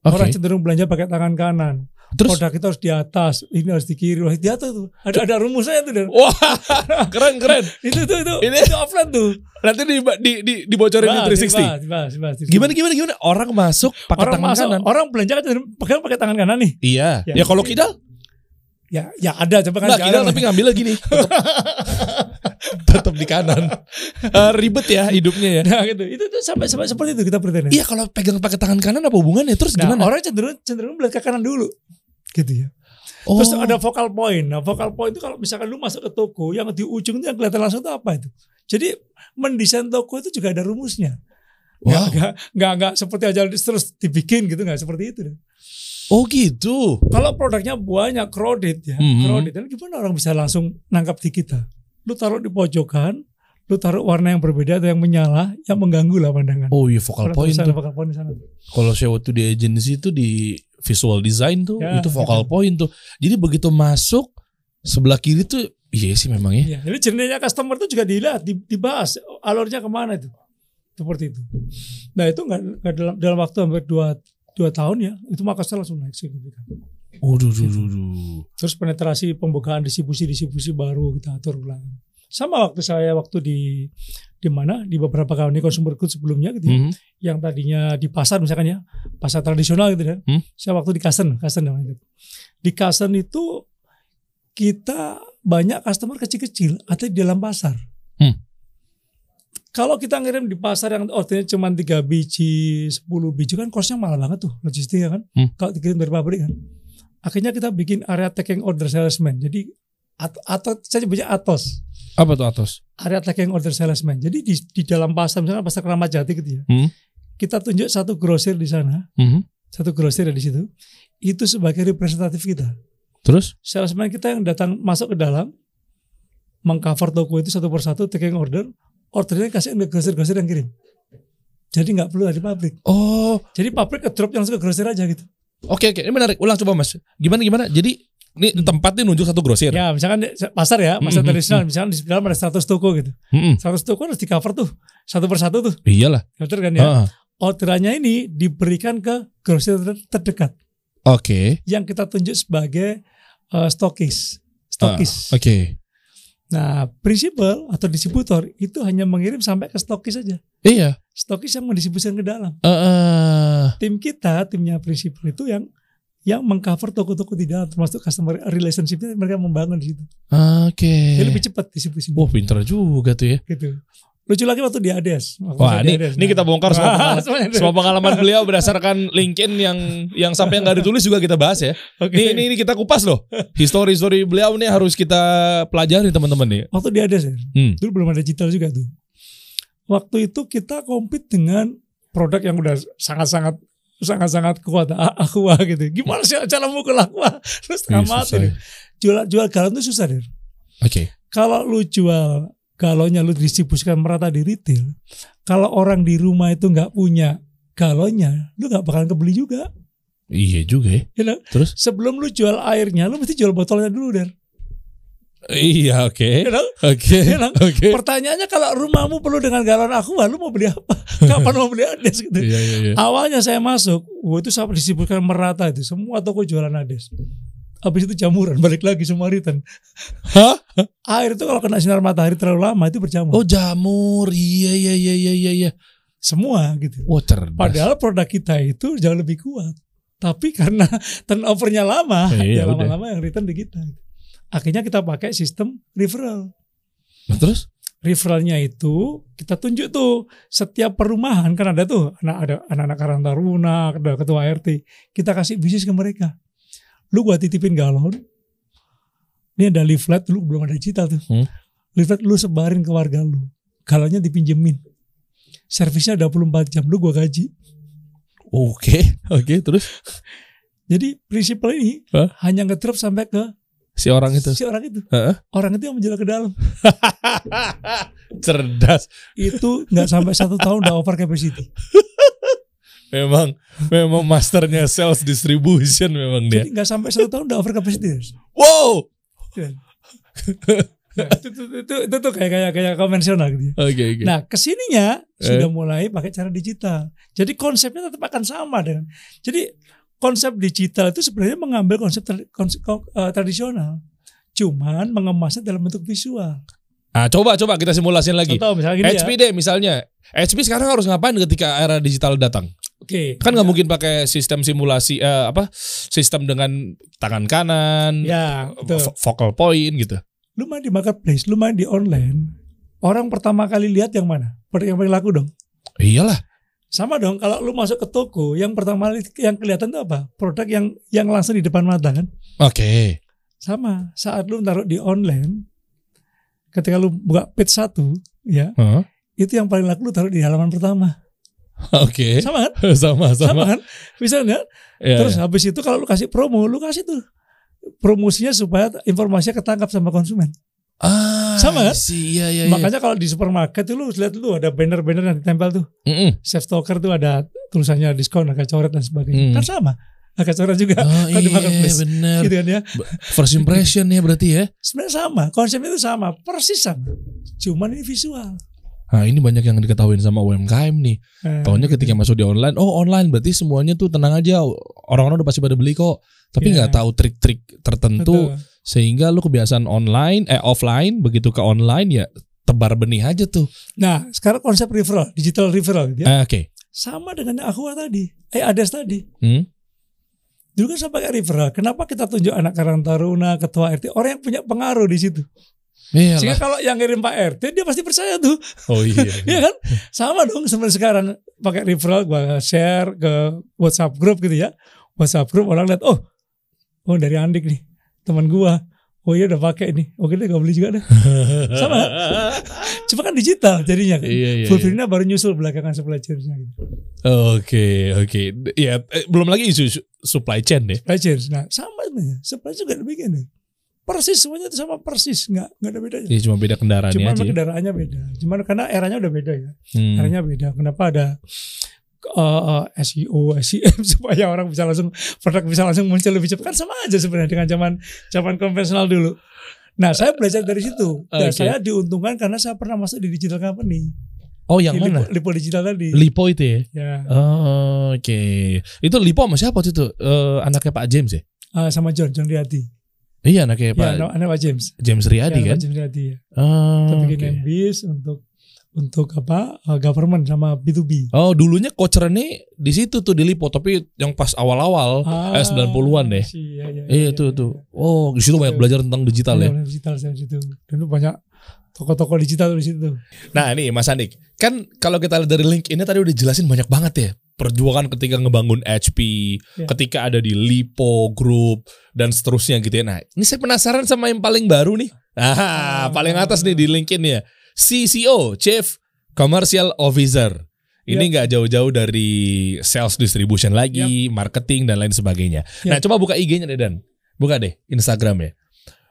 S2: Oke.
S1: Orang cenderung belanja pakai tangan kanan.
S2: Terus
S1: Produk kita harus di atas, ini harus di kiri, harus diatur tuh. Ada ada rumusnya tuh. Dan.
S2: wah keren keren.
S1: itu tuh itu,
S2: Ini-
S1: itu offline tuh.
S2: Nanti di, di, di dibocorin di 360.
S1: Dibahas, dibahas, dibahas, dibahas.
S2: Gimana gimana gimana orang masuk pakai
S1: Orang
S2: tangan
S1: masuk,
S2: kanan.
S1: orang belanja kan pegang pakai tangan kanan nih.
S2: Iya.
S1: Ya,
S2: Ya, kalau kidal
S1: Ya, ya ada coba kan sekarang.
S2: tapi ngambilnya gini. Tetap di kanan. Eh, ribet ya hidupnya ya.
S1: Nah gitu. Itu tuh sampai, sampai seperti itu kita pretend.
S2: Iya kalau pegang pakai tangan kanan apa hubungannya? Terus
S1: Nah,
S2: gimana?
S1: orang cenderung cenderung melihat ke kanan dulu. Gitu ya.
S2: Oh.
S1: Terus ada focal point. Nah, focal point itu kalau misalkan lu masuk ke toko, yang di ujung itu yang kelihatan langsung itu apa itu? Jadi mendesain toko itu juga ada rumusnya. Nggak,
S2: Wow.
S1: nggak, nggak, nggak seperti aja terus dibikin gitu, nggak seperti itu. deh.
S2: Oh gitu.
S1: Kalau produknya banyak crowded ya,
S2: Mhm.
S1: crowded, dan gimana orang bisa langsung nangkap di kita? Lu taruh di pojokan, lu taruh warna yang berbeda atau yang menyala, yang mengganggu lah pandangan.
S2: Oh iya focal
S1: Kalau
S2: point tuh.
S1: focal point di sana.
S2: Kalau saya waktu di agency itu di visual design tuh
S1: Ya,
S2: itu focal
S1: gitu.
S2: point tuh. Jadi begitu masuk sebelah kiri tuh iya sih memang ya.
S1: Iya, jadi jernihnya customer itu juga dilihat, di- dibahas alurnya ke mana itu, seperti itu. Nah itu nggak dalam dalam waktu hampir dua dua tahun ya, itu Makassar langsung naik signifikan.
S2: Oh duh, duh, duh, duh.
S1: Terus penetrasi pembukaan distribusi-distribusi baru kita atur ulang. Sama waktu saya waktu di di mana di beberapa kali consumer goods sebelumnya gitu ya,
S2: Mhm.
S1: yang tadinya di pasar misalkan ya pasar tradisional gitu kan.
S2: Hmm.
S1: Saya waktu di Kasen, Kasen namanya gitu. Di Kasen itu kita banyak customer kecil-kecil atau di dalam pasar.
S2: Hmm.
S1: Kalau kita ngirim di pasar yang ordernya cuma 3 biji, 10 biji kan costnya mahal banget tuh logistiknya kan.
S2: Hmm.
S1: Kalau dikirim dari pabrik kan. Akhirnya kita bikin area taking order salesman. Jadi at- atau saya punya Atos.
S2: Apa tuh Atos?
S1: Area taking order salesman. Jadi di, di dalam pasar misalnya pasar Keramat Jati gitu ya.
S2: Hmm.
S1: Kita tunjuk satu grosir di sana,
S2: Mhm.
S1: satu grosir di situ. Itu sebagai representatif kita
S2: Terus?
S1: salesman kita yang datang masuk ke dalam mengcover toko itu satu persatu taking order ordernya kasih ke grosir-grosir yang kirim jadi nggak perlu dari pabrik
S2: Oh,
S1: jadi pabrik ke drop langsung ke grosir aja gitu
S2: oke oke. Ini menarik. Ulang coba Mas. Gimana gimana? Jadi ini tempat ini nunjuk satu grosir.
S1: ya misalkan pasar ya pasar
S2: Mhm,
S1: tradisional misalkan di dalam ada 100 toko gitu
S2: Mm-mm.
S1: 100 toko harus di cover tuh satu persatu tuh
S2: Iyalah.
S1: betul kan ya
S2: Ah,
S1: orderannya ini diberikan ke grosir ter- terdekat
S2: Oke.
S1: yang kita tunjuk sebagai eh, stokis stokis
S2: Oke.
S1: Nah prinsipal atau distributor itu hanya mengirim sampai ke stokis saja
S2: Iya.
S1: stokis yang mendistribusikan ke dalam.
S2: Eh, eh.
S1: Tim kita, timnya prinsipal itu yang yang mengcover toko-toko di dalam termasuk customer relationship mereka membangun di situ.
S2: Oke.
S1: Jadi lebih cepat distribusinya.
S2: Wah, pinter juga tuh ya.
S1: Gitu. Lucu lagi waktu di ADS. Waktu
S2: Wah, ini ini
S1: nah.
S2: kita bongkar semua pengalaman,
S1: Semuanya.
S2: semua pengalaman beliau berdasarkan LinkedIn yang yang sampai yang nggak ditulis juga kita bahas ya.
S1: Oke.
S2: Ini, ini ini kita kupas loh. History story beliau nih harus kita pelajari teman-teman nih.
S1: Waktu di ADS ya.
S2: Hmm.
S1: Dulu belum ada digital juga tuh. Waktu itu kita compete dengan produk yang udah sangat-sangat sangat-sangat kuat A- aqua gitu. Gimana sih cara mukul aqua? Terus setengah
S2: Ih,
S1: mati.
S2: ya.
S1: Jual jual galon tuh susah deh.
S2: Oke.
S1: kalau lu jual galonnya lu distribusikan merata di retail, kalau orang di rumah itu nggak punya galonnya, lu nggak bakalan kebeli juga.
S2: Iya juga ya.
S1: You know?
S2: Terus?
S1: Sebelum lu jual airnya, lu mesti jual botolnya dulu dan.
S2: Iya oke.
S1: You know?
S2: Oke.
S1: You know?
S2: Oke.
S1: Pertanyaannya kalau rumahmu perlu dengan galon aqua, lu mau beli apa? Kapan mau beli Ades gitu?
S2: Iya iya iya.
S1: Awalnya saya masuk, wah itu sampai distribusikan merata itu, semua toko jualan Ades. Habis itu jamuran, balik lagi semua return.
S2: Hah?
S1: Air itu kalau kena sinar matahari terlalu lama itu berjamur.
S2: Oh jamur. Iya iya iya iya iya iya.
S1: Semua gitu.
S2: Wah cerdas.
S1: Padahal produk kita itu jauh lebih kuat. Tapi karena turnovernya lama,
S2: Iya,
S1: ya lama-lama yang return di kita. Akhirnya kita pakai sistem referral.
S2: Nah, terus?
S1: Referralnya itu kita tunjuk tuh setiap perumahan kan ada tuh anak ada anak-anak Karang Taruna, ada ketua RT. Kita kasih bisnis ke mereka. Lu gua titipin galon. Ini ada leaflet dulu belum ada digital tuh.
S2: Hmm.
S1: Leaflet lu sebarin ke warga lu. Galonnya dipinjemin. Servisnya 24 jam lu gua gaji.
S2: Oke oke terus
S1: Jadi prinsipal ini
S2: Hah?
S1: hanya ngedrop sampai ke
S2: si orang itu.
S1: si orang itu.
S2: Heeh.
S1: Orang itu yang menjual ke dalam.
S2: cerdas.
S1: Itu nggak sampai satu tahun udah over capacity.
S2: Memang memang masternya sales distribution memang dia.
S1: Jadi nggak sampai satu tahun udah over capacity.
S2: Wow.
S1: Ya. Nah, itu, itu, itu, itu tuh kayak kayak kayak konvensional gitu.
S2: Oke oke.
S1: Nah ke sininya
S2: Eh.
S1: sudah mulai pakai cara digital. Jadi konsepnya tetap akan sama dengan. Jadi konsep digital itu sebenarnya mengambil konsep, tra- konsep eh, tradisional, cuman mengemasnya dalam bentuk visual.
S2: Nah, coba coba kita simulasin lagi.
S1: Contoh misalnya
S2: HP
S1: ya.
S2: deh misalnya. HP sekarang harus ngapain ketika era digital datang?
S1: Oke.
S2: Kan nggak mungkin pakai sistem simulasi eh, apa? Sistem dengan tangan kanan,
S1: Ya, betul.
S2: focal point gitu.
S1: lu main di marketplace, lu main di online, orang pertama kali lihat yang mana? Yang paling laku dong.
S2: Iyalah.
S1: Sama dong kalau lu masuk ke toko, yang pertama kali yang kelihatan itu apa? Produk yang yang langsung di depan mata kan?
S2: Oke.
S1: Sama, saat lu taruh di online, ketika lu buka page satu, ya,
S2: Hah?
S1: itu yang paling laku lu taruh di halaman pertama.
S2: Oke.
S1: Sama kan?
S2: sama
S1: Sama,
S2: sama.
S1: kan? Bisa nggak?
S2: Iya,
S1: Terus
S2: iya.
S1: habis itu kalau lu kasih promo, lu kasih tuh promosinya supaya informasinya ketangkap sama konsumen.
S2: ah,
S1: sama kan?
S2: sih, iya iya. iya.
S1: Makanya kalau di supermarket tuh lu lihat lu ada banner-banner yang ditempel tuh.
S2: Mm-mm.
S1: Chef Talker tuh ada tulisannya diskon agak coret dan sebagainya.
S2: Hmm.
S1: Kan sama. Agak coret juga.
S2: Oh
S1: Kalau di
S2: iya
S1: marketplace.
S2: bener.
S1: Gitu kan ya.
S2: First impression ya berarti ya.
S1: Sebenarnya sama. Konsepnya itu sama. Persis sama. Cuman ini visual.
S2: Nah ini banyak yang diketahui sama UMKM nih.
S1: Nah,
S2: Tahunya ketika masuk di online, oh online berarti semuanya tuh tenang aja. Orang-orang udah pasti pada beli kok. Tapi
S1: Iya.
S2: nggak tahu trik-trik tertentu
S1: betul.
S2: sehingga lu kebiasaan online, eh offline begitu ke online ya tebar benih aja tuh.
S1: Nah, sekarang konsep referral, digital referral gitu ya.
S2: Ah, Oke.
S1: Sama dengan yang Aqua tadi. Eh, Ades tadi.
S2: Hmm?
S1: Dulu kan saya pakai referral. Kenapa kita tunjuk anak Karang Taruna, ketua RT, orang yang punya pengaruh di situ.
S2: Iya
S1: Sehingga kalau yang ngirim Pak RT dia pasti percaya tuh.
S2: Oh iya.
S1: Iya kan? Sama dong seperti sekarang pakai referral gua share ke WhatsApp group gitu ya. WhatsApp group orang lihat oh oh dari Andik nih teman gua. Oh iya udah pakai nih. Oke deh gak beli juga deh. Sama. Cuma kan digital jadinya kan.
S2: Iya, iya,
S1: Fulfillnya baru nyusul belakangan supply chain-nya gitu.
S2: Oke, oke. Ya, eh, belum lagi isu su- supply chain deh.
S1: Supply chain. Nah sama sebenarnya. Supply juga demikian deh. Persis semuanya itu sama persis. Nggak, nggak ada bedanya.
S2: Ya cuma beda kendaraannya
S1: Cuma
S2: aja.
S1: memang kendaraannya beda. Cuman karena eranya udah beda ya.
S2: Hmm.
S1: Caranya beda. Kenapa ada uh, SEO, SEM supaya orang bisa langsung produk bisa langsung muncul lebih cepat kan sama aja sebenarnya dengan zaman zaman konvensional dulu. Nah, saya belajar dari situ. Dan
S2: Oke.
S1: saya diuntungkan karena saya pernah masuk di digital company.
S2: Oh, yang
S1: Di
S2: mana?
S1: Lipo, Lipo digital tadi.
S2: Lipo itu ya.
S1: ya,
S2: Oh, Oke. Itu Lipo sama siapa waktu itu? Eh, anaknya Pak James ya?
S1: uh, sama John, John Riyadi.
S2: Iya, anaknya
S1: Ya,
S2: Pak
S1: anak, anak Pak James.
S2: James Riyadi
S1: ya,
S2: kan?
S1: Pak James Riyadi ya.
S2: Oh,
S1: Kita bikin
S2: oke.
S1: MBIS untuk untuk apa? uh, government sama B2B.
S2: Oh, dulunya coach Rene di situ tuh di Lipo, tapi yang pas awal-awal eh 90-an deh.
S1: Iya, iya,
S2: Iya, itu tuh. Oh, di situ banyak belajar tentang digital ya.
S1: Iya, digital saya situ. Dulu banyak toko-toko digital di situ.
S2: Nah, nih Mas Andik, kan kalau kita lihat dari link ini tadi udah jelasin banyak banget ya. Perjuangan ketika ngebangun HP,
S1: Ya.
S2: ketika ada di Lipo Group dan seterusnya gitu ya. Nah, ini saya penasaran sama yang paling baru nih. Ah, paling atas nih di LinkedIn ya. CCO, Chief Commercial Officer. Ini nggak jauh-jauh dari sales distribution lagi, marketing dan lain sebagainya. Nah,
S1: Yap.
S2: coba buka IG-nya deh Dan. Buka deh Instagram ya.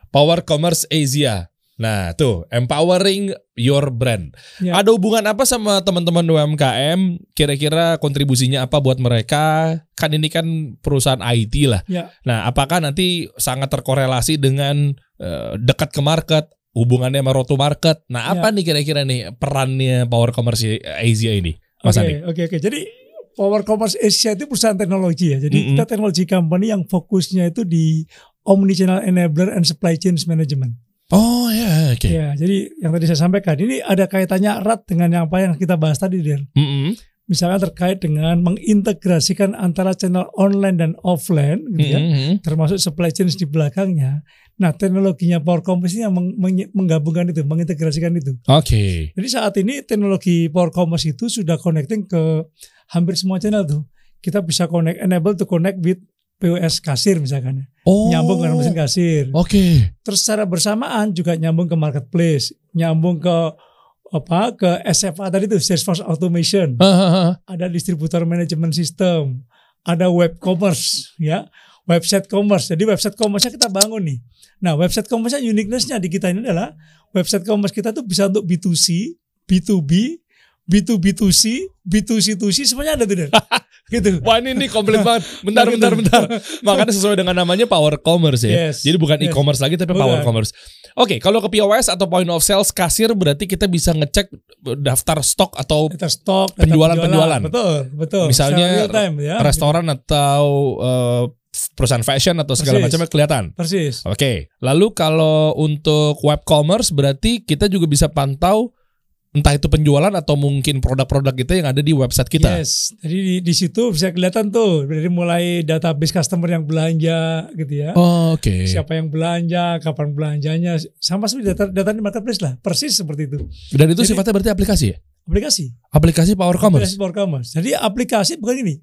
S2: Power Commerce Asia. Nah, tuh empowering your brand.
S1: Ya.
S2: Ada hubungan apa sama teman-teman UMKM? Kira-kira kontribusinya apa buat mereka? Kan ini kan perusahaan IT lah.
S1: Ya.
S2: Nah, apakah nanti sangat terkorelasi dengan eh, dekat ke market, hubungannya sama road to market? Nah, apa nih kira-kira nih perannya Power Commerce Asia ini, Mas
S1: Oke,
S2: Andi?
S1: oke, oke. Jadi Power Commerce Asia itu perusahaan teknologi ya. Jadi
S2: Mm-mm.
S1: kita teknologi company yang fokusnya itu di omnichannel enabler and supply chain management.
S2: Oh ya, oke.
S1: Ya, jadi yang tadi saya sampaikan ini ada kaitannya erat dengan yang apa yang kita bahas tadi, Der.
S2: Mm-mm.
S1: Misalnya terkait dengan mengintegrasikan antara channel online dan offline, gitu ya.
S2: Mm-mm.
S1: termasuk supply chain di belakangnya. Nah, teknologinya Power Commerce ini yang meng- meng- menggabungkan itu, mengintegrasikan itu.
S2: Oke.
S1: Jadi saat ini teknologi Power Commerce itu sudah connecting ke hampir semua channel tuh. Kita bisa connect, enable to connect with POS kasir misalkan. ya.
S2: Oh.
S1: Nyambung dengan mesin kasir.
S2: Oke.
S1: Terus secara bersamaan juga nyambung ke marketplace, nyambung ke apa ke SFA tadi tuh Salesforce Automation
S2: Hahaha.
S1: ada distributor management system, ada web commerce, ya, website commerce. Jadi website commerce-nya kita bangun nih. Nah, website commerce-nya uniqueness-nya di kita ini adalah website commerce kita tuh bisa untuk B2C, B2B, B2B2C, B2C2C semuanya ada tuh. Gitu.
S2: Wah ini nih komplit banget. Bentar,
S1: Nah, gitu.
S2: bentar, bentar. Makanya sesuai dengan namanya Power Commerce ya.
S1: Yes,
S2: Jadi bukan
S1: yes.
S2: e-commerce lagi tapi
S1: Bukan.
S2: Power Commerce. Oke, kalau ke POS atau point of sales kasir berarti kita bisa ngecek daftar stok atau
S1: stok, data
S2: Penjualan-penjualan.
S1: Betul, betul.
S2: Misalnya
S1: time ya.
S2: restoran atau eh, perusahaan fashion atau segala
S1: Persis.
S2: macamnya kelihatan.
S1: Persis.
S2: Oke, lalu kalau untuk web commerce berarti kita juga bisa pantau entah itu penjualan atau mungkin produk-produk kita yang ada di website kita.
S1: Yes. Jadi di, di situ bisa kelihatan tuh dari mulai database customer yang belanja gitu ya.
S2: Oh, Oke.
S1: siapa yang belanja, kapan belanjanya, sama seperti data data di marketplace lah, persis seperti itu.
S2: Dan itu
S1: Jadi-
S2: sifatnya berarti aplikasi ya?
S1: Aplikasi,
S2: Aplikasi Power Commerce.
S1: aplikasi Power Commerce. Jadi aplikasi bukan ini.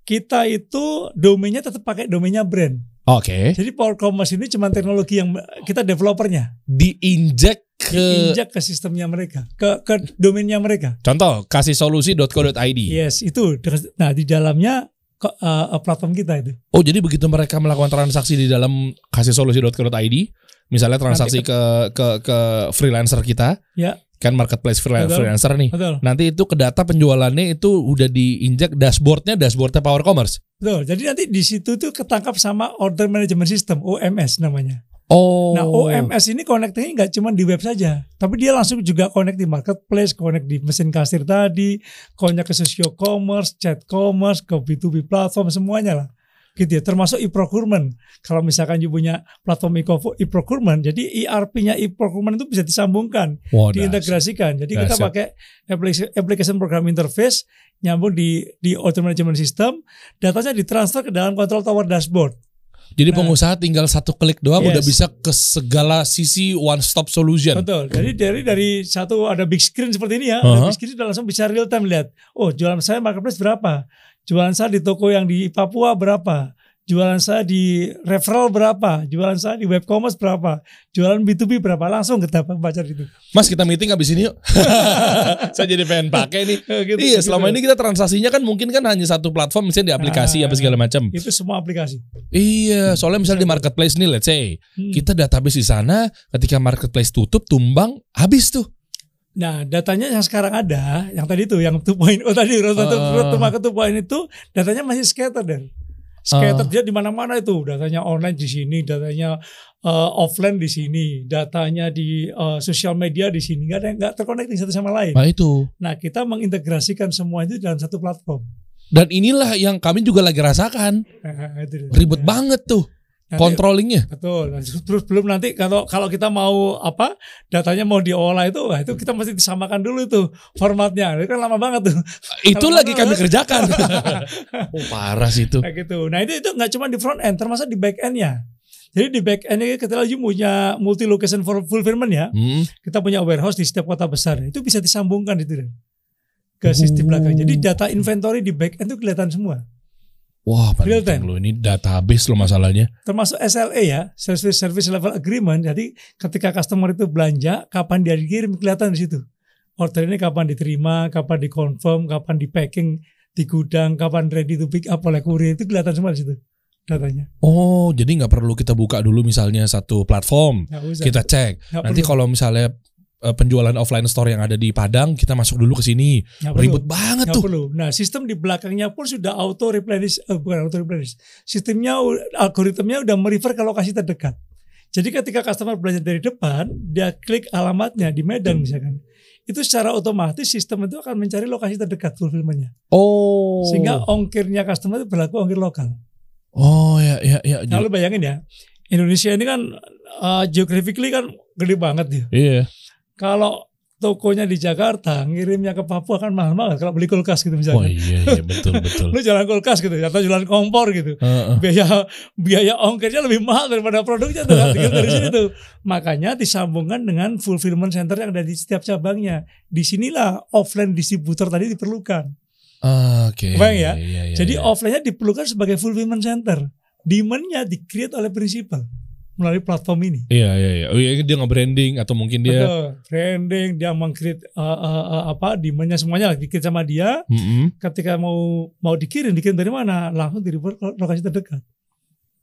S1: Kita itu domainnya tetap pakai domainnya brand.
S2: Oke.
S1: Jadi Power Commerce ini cuma teknologi yang kita developernya,
S2: Diinjek
S1: diinjak ke sistemnya mereka, ke ke domainnya mereka.
S2: contoh kasih solusi.co.id.
S1: Yes, itu. Nah di dalamnya uh, platform kita itu.
S2: Oh, jadi begitu mereka melakukan transaksi di dalam kasih solusi.co.id, misalnya transaksi ke ke ke freelancer kita,
S1: Ya.
S2: kan marketplace freelan-
S1: Betul.
S2: freelancer nih.
S1: Betul,
S2: Nanti itu ke data penjualannya itu udah diinjak dashboardnya dashboardnya Power Commerce.
S1: betul. Jadi nanti di situ tuh ketangkap sama Order Management System (OMS) namanya.
S2: Oh.
S1: Nah OMS ini connectingnya nggak cuma di web saja, tapi dia langsung juga connect di marketplace, connect di mesin kasir tadi, connect ke social commerce, chat commerce, ke B2B platform semuanya lah. gitu ya termasuk e-procurement kalau misalkan you punya platform e-procurement jadi ERP-nya e-procurement itu bisa disambungkan
S2: Wah,
S1: diintegrasikan jadi kita pakai application, application program interface nyambung di di automation management system datanya ditransfer ke dalam control tower dashboard
S2: Jadi
S1: Nah.
S2: pengusaha tinggal satu klik doang
S1: Yes.
S2: udah bisa ke segala sisi one stop solution.
S1: Betul. Jadi dari dari satu ada big screen seperti ini ya,
S2: Uh-huh.
S1: ada big screen sudah langsung bisa real time lihat. Oh, jualan saya marketplace berapa? Jualan saya di toko yang di Papua berapa? Jualan saya di referral berapa? Jualan saya di web commerce berapa? Jualan B2B berapa? Langsung kita baca itu.
S2: Mas kita meeting habis ini yuk. Saya jadi pengen pakai nih.
S1: Gitu,
S2: iya,
S1: gitu.
S2: selama ini kita transaksinya kan mungkin kan hanya satu platform misalnya di aplikasi
S1: Ah.
S2: apa segala macam.
S1: itu semua aplikasi.
S2: Iya, soalnya misalnya di marketplace nih let's say
S1: Hmm.
S2: kita database di sana ketika marketplace tutup tumbang habis tuh.
S1: Nah, datanya yang sekarang ada, yang tadi itu, yang 2.0 tadi, road to,
S2: Ah.
S1: road to market 2.0 itu, datanya masih scattered dan scattered
S2: Ah.
S1: dia di mana-mana itu, datanya online di sini, datanya uh, offline di sini, datanya di uh, sosial media di sini, nggak ada yang nggak terconnecting satu sama lain.
S2: Nah itu.
S1: Nah, kita mengintegrasikan semua itu dalam satu platform.
S2: Dan inilah yang kami juga lagi rasakan. Ribet
S1: Nah,
S2: banget tuh
S1: nanti-
S2: controllingnya.
S1: Betul. Nah, Terus belum nanti kalau kalau kita mau apa datanya mau diolah itu, wah itu kita mesti disamakan dulu itu formatnya. Itu kan lama banget tuh.
S2: Itu
S1: Kalau
S2: lagi kami kerjakan. oh parah sih itu.
S1: Nah gitu. Nah itu itu nggak cuma di front end, termasuk di back endnya. Jadi di back endnya kita lagi punya multi location for fulfillment ya.
S2: Hmm.
S1: Kita punya warehouse di setiap kota besar. Itu bisa disambungkan itu ke sistem
S2: Oh.
S1: belakang. Jadi data inventory di back end itu kelihatan semua.
S2: Wah,
S1: Real time.
S2: loh ini database loh masalahnya.
S1: Termasuk SLA ya, service service level agreement. Jadi ketika customer itu belanja, kapan dia dikirim kelihatan di situ. Order ini kapan diterima, kapan dikonfirm, kapan di packing di gudang, kapan ready to pick up oleh kurir itu kelihatan semua di situ datanya.
S2: Oh, jadi nggak perlu kita buka dulu misalnya satu platform, kita cek. Nanti
S1: perlu.
S2: kalau misalnya penjualan offline store yang ada di Padang, kita masuk dulu ke sini. Ribet banget
S1: Nggak
S2: tuh.
S1: perlu. Nah, sistem di belakangnya pun sudah auto replenish, eh, bukan auto replenish. Sistemnya, algoritmnya udah merefer ke lokasi terdekat. Jadi ketika customer belanja dari depan, dia klik alamatnya di Medan misalkan. Itu secara otomatis sistem itu akan mencari lokasi terdekat fulfillmentnya.
S2: Oh.
S1: Sehingga ongkirnya customer itu berlaku ongkir lokal.
S2: Oh ya ya ya.
S1: Nah, lu bayangin ya, Indonesia ini kan uh, geographically kan gede banget ya.
S2: Iya.
S1: Kalau tokonya di Jakarta, ngirimnya ke Papua kan mahal banget kalau beli kulkas gitu
S2: Oh
S1: misalkan.
S2: iya iya betul betul.
S1: Lu jualan kulkas gitu atau jualan kompor gitu.
S2: Heeh.
S1: biaya biaya ongkirnya lebih mahal daripada produknya tuh kan dari sini tuh makanya disambungkan dengan fulfillment center yang ada di setiap cabangnya di sinilah offline distributor tadi diperlukan
S2: Ah, Oke.
S1: Kebayang ya?
S2: Iya, iya,
S1: jadi
S2: iya.
S1: offline-nya diperlukan sebagai fulfillment center demand-nya di-create oleh prinsipal melalui platform ini
S2: Iya iya iya. Oh iya dia nge-branding atau mungkin dia
S1: Betul. branding dia meng-create uh, uh, uh, apa demand-nya semuanya di-create sama dia
S2: Mm-mm.
S1: ketika mau mau dikirim dikirim dari mana langsung di lokasi terdekat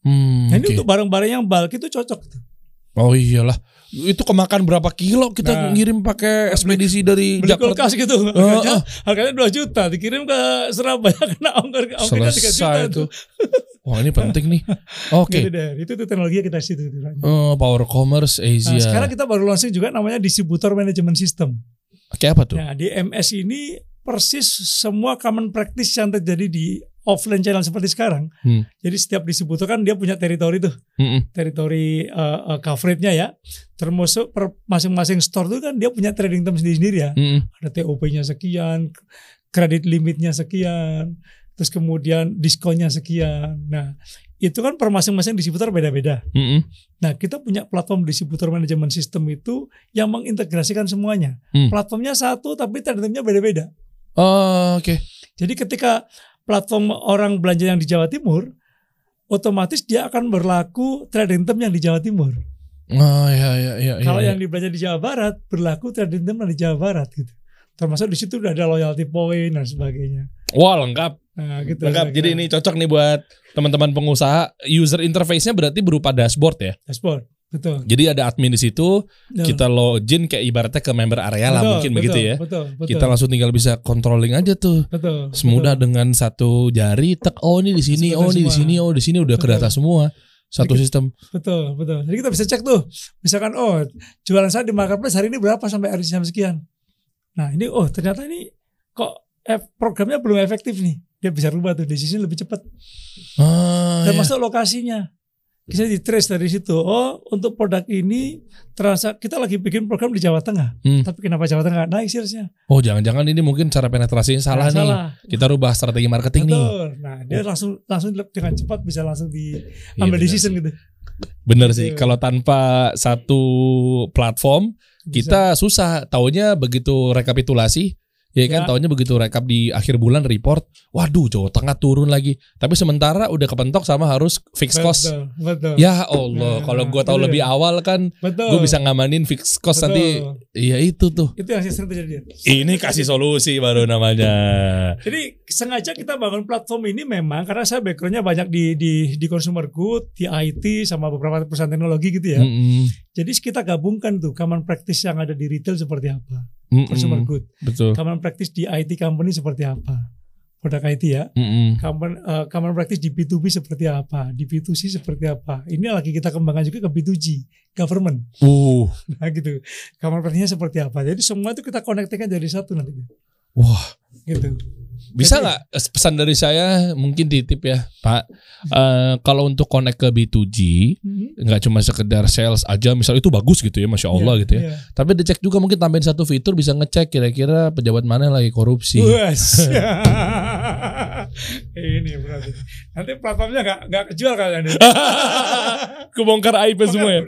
S2: Hmm,
S1: nah ini
S2: oke.
S1: untuk barang-barang yang bulk itu cocok tuh
S2: Oh iyalah. Itu kemakan berapa kilo kita
S1: Nah.
S2: ngirim pakai ekspedisi dari
S1: beli
S2: Jakarta.
S1: kulkas gitu harganya,
S2: oh.
S1: harganya 2 juta dikirim ke Surabaya kena ongkir ongkirnya 3 juta itu.
S2: itu. Wah ini penting nih. Oke.
S1: Gitu deh. Itu tuh teknologi kita situ. tuh. Nah,
S2: Oh, Power Commerce Asia.
S1: sekarang kita baru launching juga namanya distributor management system.
S2: Kayak apa tuh?
S1: Nah, di MS ini persis semua common practice yang terjadi di offline channel seperti sekarang.
S2: Hmm.
S1: Jadi setiap distributor kan dia punya teritori tuh,
S2: Mm-mm.
S1: teritori uh, uh, coverage-nya ya. Termasuk per masing-masing store tuh kan dia punya trading term sendiri-sendiri ya.
S2: Mm-mm.
S1: ada TOP-nya sekian, kredit limitnya sekian, terus kemudian diskonnya sekian. Nah, itu kan per masing-masing distributor beda-beda.
S2: Mm-mm.
S1: Nah, kita punya platform distributor manajemen sistem itu yang mengintegrasikan semuanya.
S2: Hmm.
S1: Platformnya satu tapi termnya beda-beda.
S2: Oh, Oke.
S1: Jadi ketika platform orang belanja yang di Jawa Timur, otomatis dia akan berlaku trading term yang di Jawa Timur.
S2: Oh ya ya ya.
S1: Kalau
S2: ya,
S1: yang dibelanja di Jawa Barat berlaku trading term yang di Jawa Barat gitu. Termasuk di situ udah ada loyalty point dan sebagainya.
S2: Wah lengkap.
S1: Nah, gitu.
S2: Lengkap. Jadi ini cocok nih buat teman-teman pengusaha. User interface-nya berarti berupa dashboard ya.
S1: dashboard. Betul.
S2: Jadi ada admin di situ,
S1: Betul.
S2: kita login kayak ibaratnya ke member area lah
S1: Betul,
S2: mungkin
S1: betul,
S2: begitu ya.
S1: Betul, betul.
S2: Kita langsung tinggal bisa controlling aja tuh.
S1: betul.
S2: Semudah
S1: betul.
S2: dengan satu jari tek oh ini di sini, oh ini di sini, oh di sini udah ke
S1: Betul.
S2: data semua. Satu
S1: Jadi-
S2: sistem.
S1: Betul, betul. Jadi kita bisa cek tuh. Misalkan oh, jualan saya di marketplace hari ini berapa sampai hari jam sekian. Nah, ini oh ternyata ini kok eh, programnya belum efektif nih. dia bisa rubah tuh decision lebih cepat.
S2: Ah, ya.
S1: Termasuk lokasinya. Bisa di trace dari situ. Oh, untuk produk ini terasa kita lagi bikin program di Jawa Tengah.
S2: Hmm.
S1: Tapi kenapa Jawa Tengah naik salesnya?
S2: Oh jangan-jangan ini mungkin cara penetrasinya salah
S1: Nah,
S2: nih.
S1: Salah.
S2: Kita rubah strategi marketing nih.
S1: Betul. Nah, dia langsung langsung dengan cepat bisa langsung
S2: Iya,
S1: diambil
S2: benar
S1: decision
S2: sih.
S1: gitu.
S2: Bener sih. Kalau tanpa satu platform
S1: Bisa.
S2: kita susah. Taunya begitu rekapitulasi. Ya kan,
S1: Ya.
S2: taunya begitu rekap di akhir bulan report, waduh Jawa Tengah turun lagi. Tapi sementara udah kepentok sama harus fix cost.
S1: Betul, betul.
S2: Ya Allah,
S1: Nah,
S2: kalau gua tahu
S1: betul.
S2: lebih awal kan,
S1: betul.
S2: gue bisa ngamanin fix cost
S1: Betul.
S2: nanti. Iya itu tuh.
S1: itu yang sering terjadi.
S2: Ini kasih solusi baru namanya.
S1: Jadi sengaja kita bangun platform ini memang karena saya backgroundnya banyak di di di consumer good, di IT sama beberapa perusahaan teknologi gitu ya.
S2: Mm-mm.
S1: Jadi kita gabungkan tuh common practice yang ada di retail seperti apa,
S2: Mm-mm.
S1: consumer good,
S2: Betul.
S1: common practice di IT company seperti apa, produk IT ya,
S2: Mm-mm.
S1: common eh, common practice di B2B seperti apa, di B2C seperti apa. Ini lagi kita kembangkan juga ke B2G, government.
S2: Uh,
S1: Nah gitu, common practice-nya seperti apa. Jadi semua itu kita konektikan jadi satu nanti,
S2: wah
S1: gitu.
S2: Bisa nggak pesan dari saya mungkin titip ya Pak Eh, kalau untuk connect ke B2G
S1: Mhm.
S2: nggak cuma sekedar sales aja misal itu bagus gitu ya Masya Allah
S1: Iya,
S2: gitu ya
S1: iya.
S2: tapi dicek juga mungkin tambahin satu fitur bisa ngecek kira-kira pejabat mana yang lagi korupsi
S1: ini berarti. Nanti platformnya nggak nggak kejual kalian ini.
S2: kebongkar aib semua ya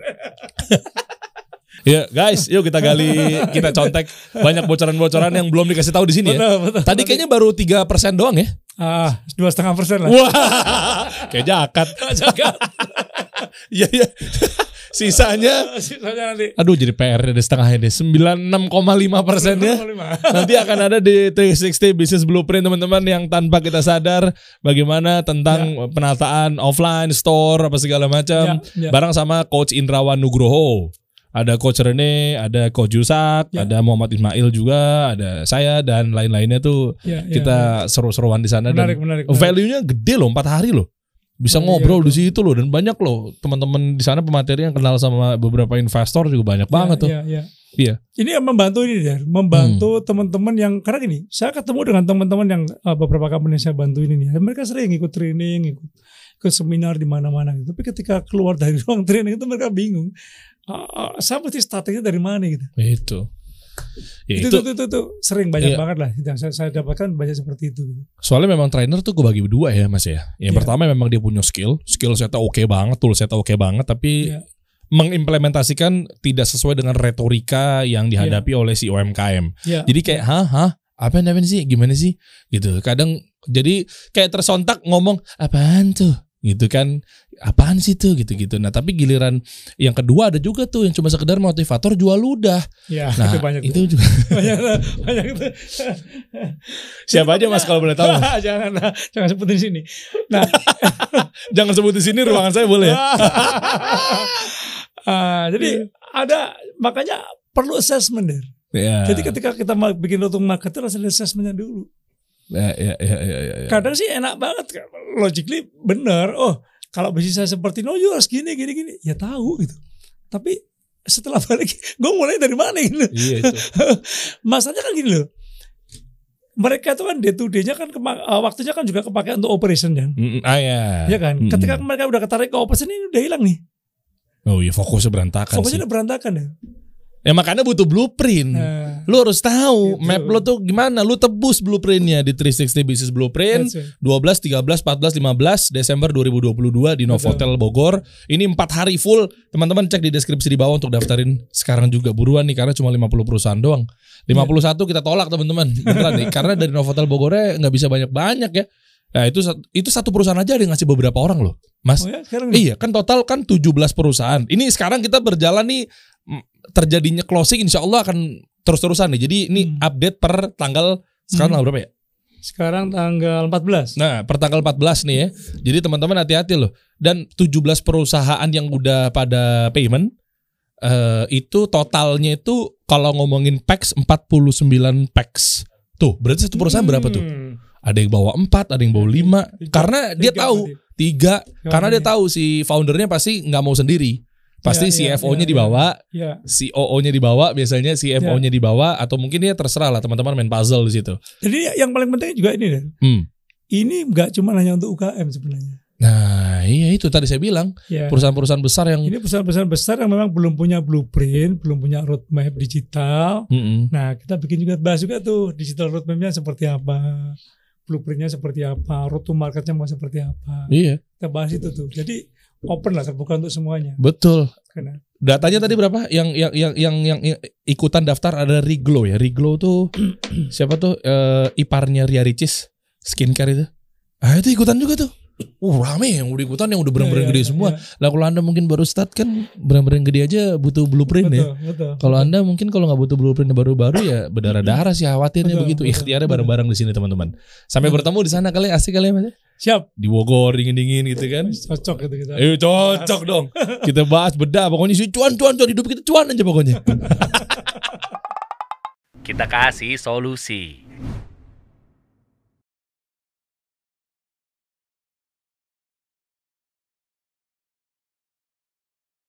S2: Ya guys, yuk kita gali, kita contek banyak bocoran-bocoran yang belum dikasih tahu di sini ya.
S1: Betul, betul.
S2: Tadi kayaknya baru 3% doang ya.
S1: ah dua setengah persen lah.
S2: Wah, kayak jakat. Iya iya. Sisanya
S1: Sisanya nanti.
S2: Aduh jadi PR deh setengahnya deh 96,5 persennya Nanti akan ada di 360 Business Blueprint teman-teman Yang tanpa kita sadar Bagaimana tentang penataan offline, store, apa segala macam
S1: Ya, ya.
S2: Bareng sama Coach Indrawan Nugroho ada Coach Rene, ada Coach Yusak,
S1: Ya.
S2: ada Muhammad Ismail juga, ada saya dan lain-lainnya tuh
S1: Ya, ya,
S2: kita seru-seruan di sana
S1: Menarik,
S2: dan
S1: menarik, menarik.
S2: value-nya gede loh empat hari loh bisa
S1: Oh, iya,
S2: ngobrol di
S1: betul.
S2: situ loh dan banyak loh teman-teman di sana pemateri yang kenal sama beberapa investor juga banyak banget tuh
S1: Ya, ya.
S2: Iya.
S1: Ini yang membantu ini ya,
S2: Hmm.
S1: membantu teman-teman yang karena gini, saya ketemu dengan teman-teman yang uh, beberapa company yang saya bantu ini nih. Mereka sering ikut training, ikut ikut seminar di mana-mana gitu. Tapi ketika keluar dari ruang training itu mereka bingung. Uh, uh, saya mesti startingnya dari mana gitu.
S2: itu ya
S1: itu,
S2: itu,
S1: itu, itu, itu sering banyak
S2: Iya.
S1: banget lah yang saya, saya dapatkan banyak seperti itu. gitu.
S2: soalnya memang trainer tuh gue bagi dua ya mas ya yang
S1: Iya.
S2: pertama memang dia punya skill skill setnya oke banget tool setnya oke banget tapi
S1: Iya.
S2: mengimplementasikan tidak sesuai dengan retorika yang dihadapi oleh si UMKM Jadi kayak hah hah apa yang sih gimana sih gitu. Kadang jadi kayak tersontak ngomong apaan tuh gitu kan apaan sih tuh gitu-gitu. Nah tapi giliran yang kedua ada juga tuh yang cuma sekedar motivator jual ludah.
S1: ya
S2: Nah
S1: itu banyak
S2: itu juga
S1: banyak banyak itu.
S2: siapa aja mas kalau boleh tahu.
S1: jangan jangan sebutin di sini. Nah,
S2: Jangan sebut di sini ruangan saya boleh ya.
S1: Ah, jadi ada makanya perlu assessment deh.
S2: Ya.
S1: Jadi ketika kita bikin rotung market harus ada assessmentnya dulu.
S2: Ya, ya, ya, ya, ya, ya.
S1: Kadang sih enak banget, logically benar. Oh kalau bisnis saya seperti no you harus gini gini gini, ya tahu gitu. Tapi setelah balik, gue mulai dari mana gitu.
S2: Iya itu.
S1: Masalahnya kan gini loh. Mereka itu kan day to day-nya kan eh, waktunya kan juga kepake untuk operation kan.
S2: Mm, ah ya.
S1: Ya kan?
S2: Mm.
S1: Ketika mereka udah ketarik ke operation ini udah hilang nih.
S2: Oh iya fokusnya berantakan sih.
S1: Fokusnya udah berantakan ya.
S2: Ya makanya butuh blueprint.
S1: Nah,
S2: Lu harus tahu
S1: Gitu.
S2: map lu tuh gimana. Lu tebus blueprintnya di 360 Business Blueprint.
S1: it.
S2: 12, 13, 14, 15 Desember 2022 di Novotel Bogor. Ini empat hari full. Teman-teman cek di deskripsi di bawah untuk daftarin sekarang juga buruan nih karena cuma 50 perusahaan doang. 51 kita tolak teman-teman. Beneran nih karena dari Novotel Bogornya nggak bisa banyak-banyak ya. Nah, itu itu satu perusahaan aja ada yang ngasih beberapa orang loh. Mas.
S1: Oh ya, sekarang
S2: Iya, kan total kan 17 perusahaan. Ini sekarang kita berjalan nih terjadinya closing insya Allah akan terus-terusan nih. Jadi ini
S1: Hmm.
S2: update per tanggal sekarang
S1: Hmm.
S2: tanggal berapa ya?
S1: sekarang tanggal 14.
S2: Nah, per tanggal 14 nih ya. Jadi teman-teman hati-hati loh. Dan 17 perusahaan yang udah pada payment eh itu totalnya itu kalau ngomongin packs 49 packs. Tuh, berarti satu perusahaan berapa tuh?
S1: Hmm.
S2: Ada yang bawa 4, ada yang bawa 5.
S1: Tiga.
S2: Karena dia
S1: Tiga
S2: tahu
S1: berarti.
S2: tiga, karena dia tahu si foundernya pasti nggak mau sendiri. Pasti
S1: Ya, ya,
S2: CFO-nya
S1: ya,
S2: dibawa,
S1: Ya.
S2: COO-nya dibawa, biasanya CFO-nya
S1: Ya.
S2: dibawa atau mungkin dia terserah lah teman-teman main puzzle di situ.
S1: Jadi yang paling penting juga ini deh.
S2: Hmm.
S1: ini nggak cuma hanya untuk UKM sebenarnya.
S2: Nah, iya itu tadi saya bilang
S1: Ya.
S2: perusahaan-perusahaan besar yang
S1: Ini perusahaan-perusahaan besar yang memang belum punya blueprint, belum punya roadmap digital.
S2: Mm-mm.
S1: Nah, kita bikin juga bahas juga tuh digital roadmapnya seperti apa, blueprintnya seperti apa, road to marketnya mau seperti apa.
S2: Iya,
S1: Kita bahas itu tuh. Jadi open lah, terbuka untuk semuanya.
S2: betul.
S1: Karena
S2: Datanya tadi berapa? Yang yang yang yang yang ikutan daftar ada Riglo ya. Riglo tuh siapa tuh Eh, iparnya Ria Ricis skincare itu. Ah itu ikutan juga tuh. Uh rame yang udah ikutan yang udah bener-bener
S1: Ya, ya,
S2: gede
S1: ya,
S2: semua.
S1: ya.
S2: Lah kalau anda mungkin baru start kan bener-bener gede aja butuh blueprint ya.
S1: Betul, betul.
S2: Kalau anda mungkin kalau nggak butuh blueprint baru-baru ya berdarah-darah sih khawatirnya
S1: Betul,
S2: begitu.
S1: betul,
S2: Ikhtiarnya bareng-bareng di sini teman-teman. Sampai
S1: Betul.
S2: bertemu di sana kali asik kali ya mas.
S1: Siap.
S2: Di Bogor dingin-dingin gitu kan.
S1: Cocok gitu kita.
S2: Eh cocok dong. Kita bahas bedah pokoknya sih cuan cuan cuan hidup kita cuan aja pokoknya.
S3: Kita kasih solusi.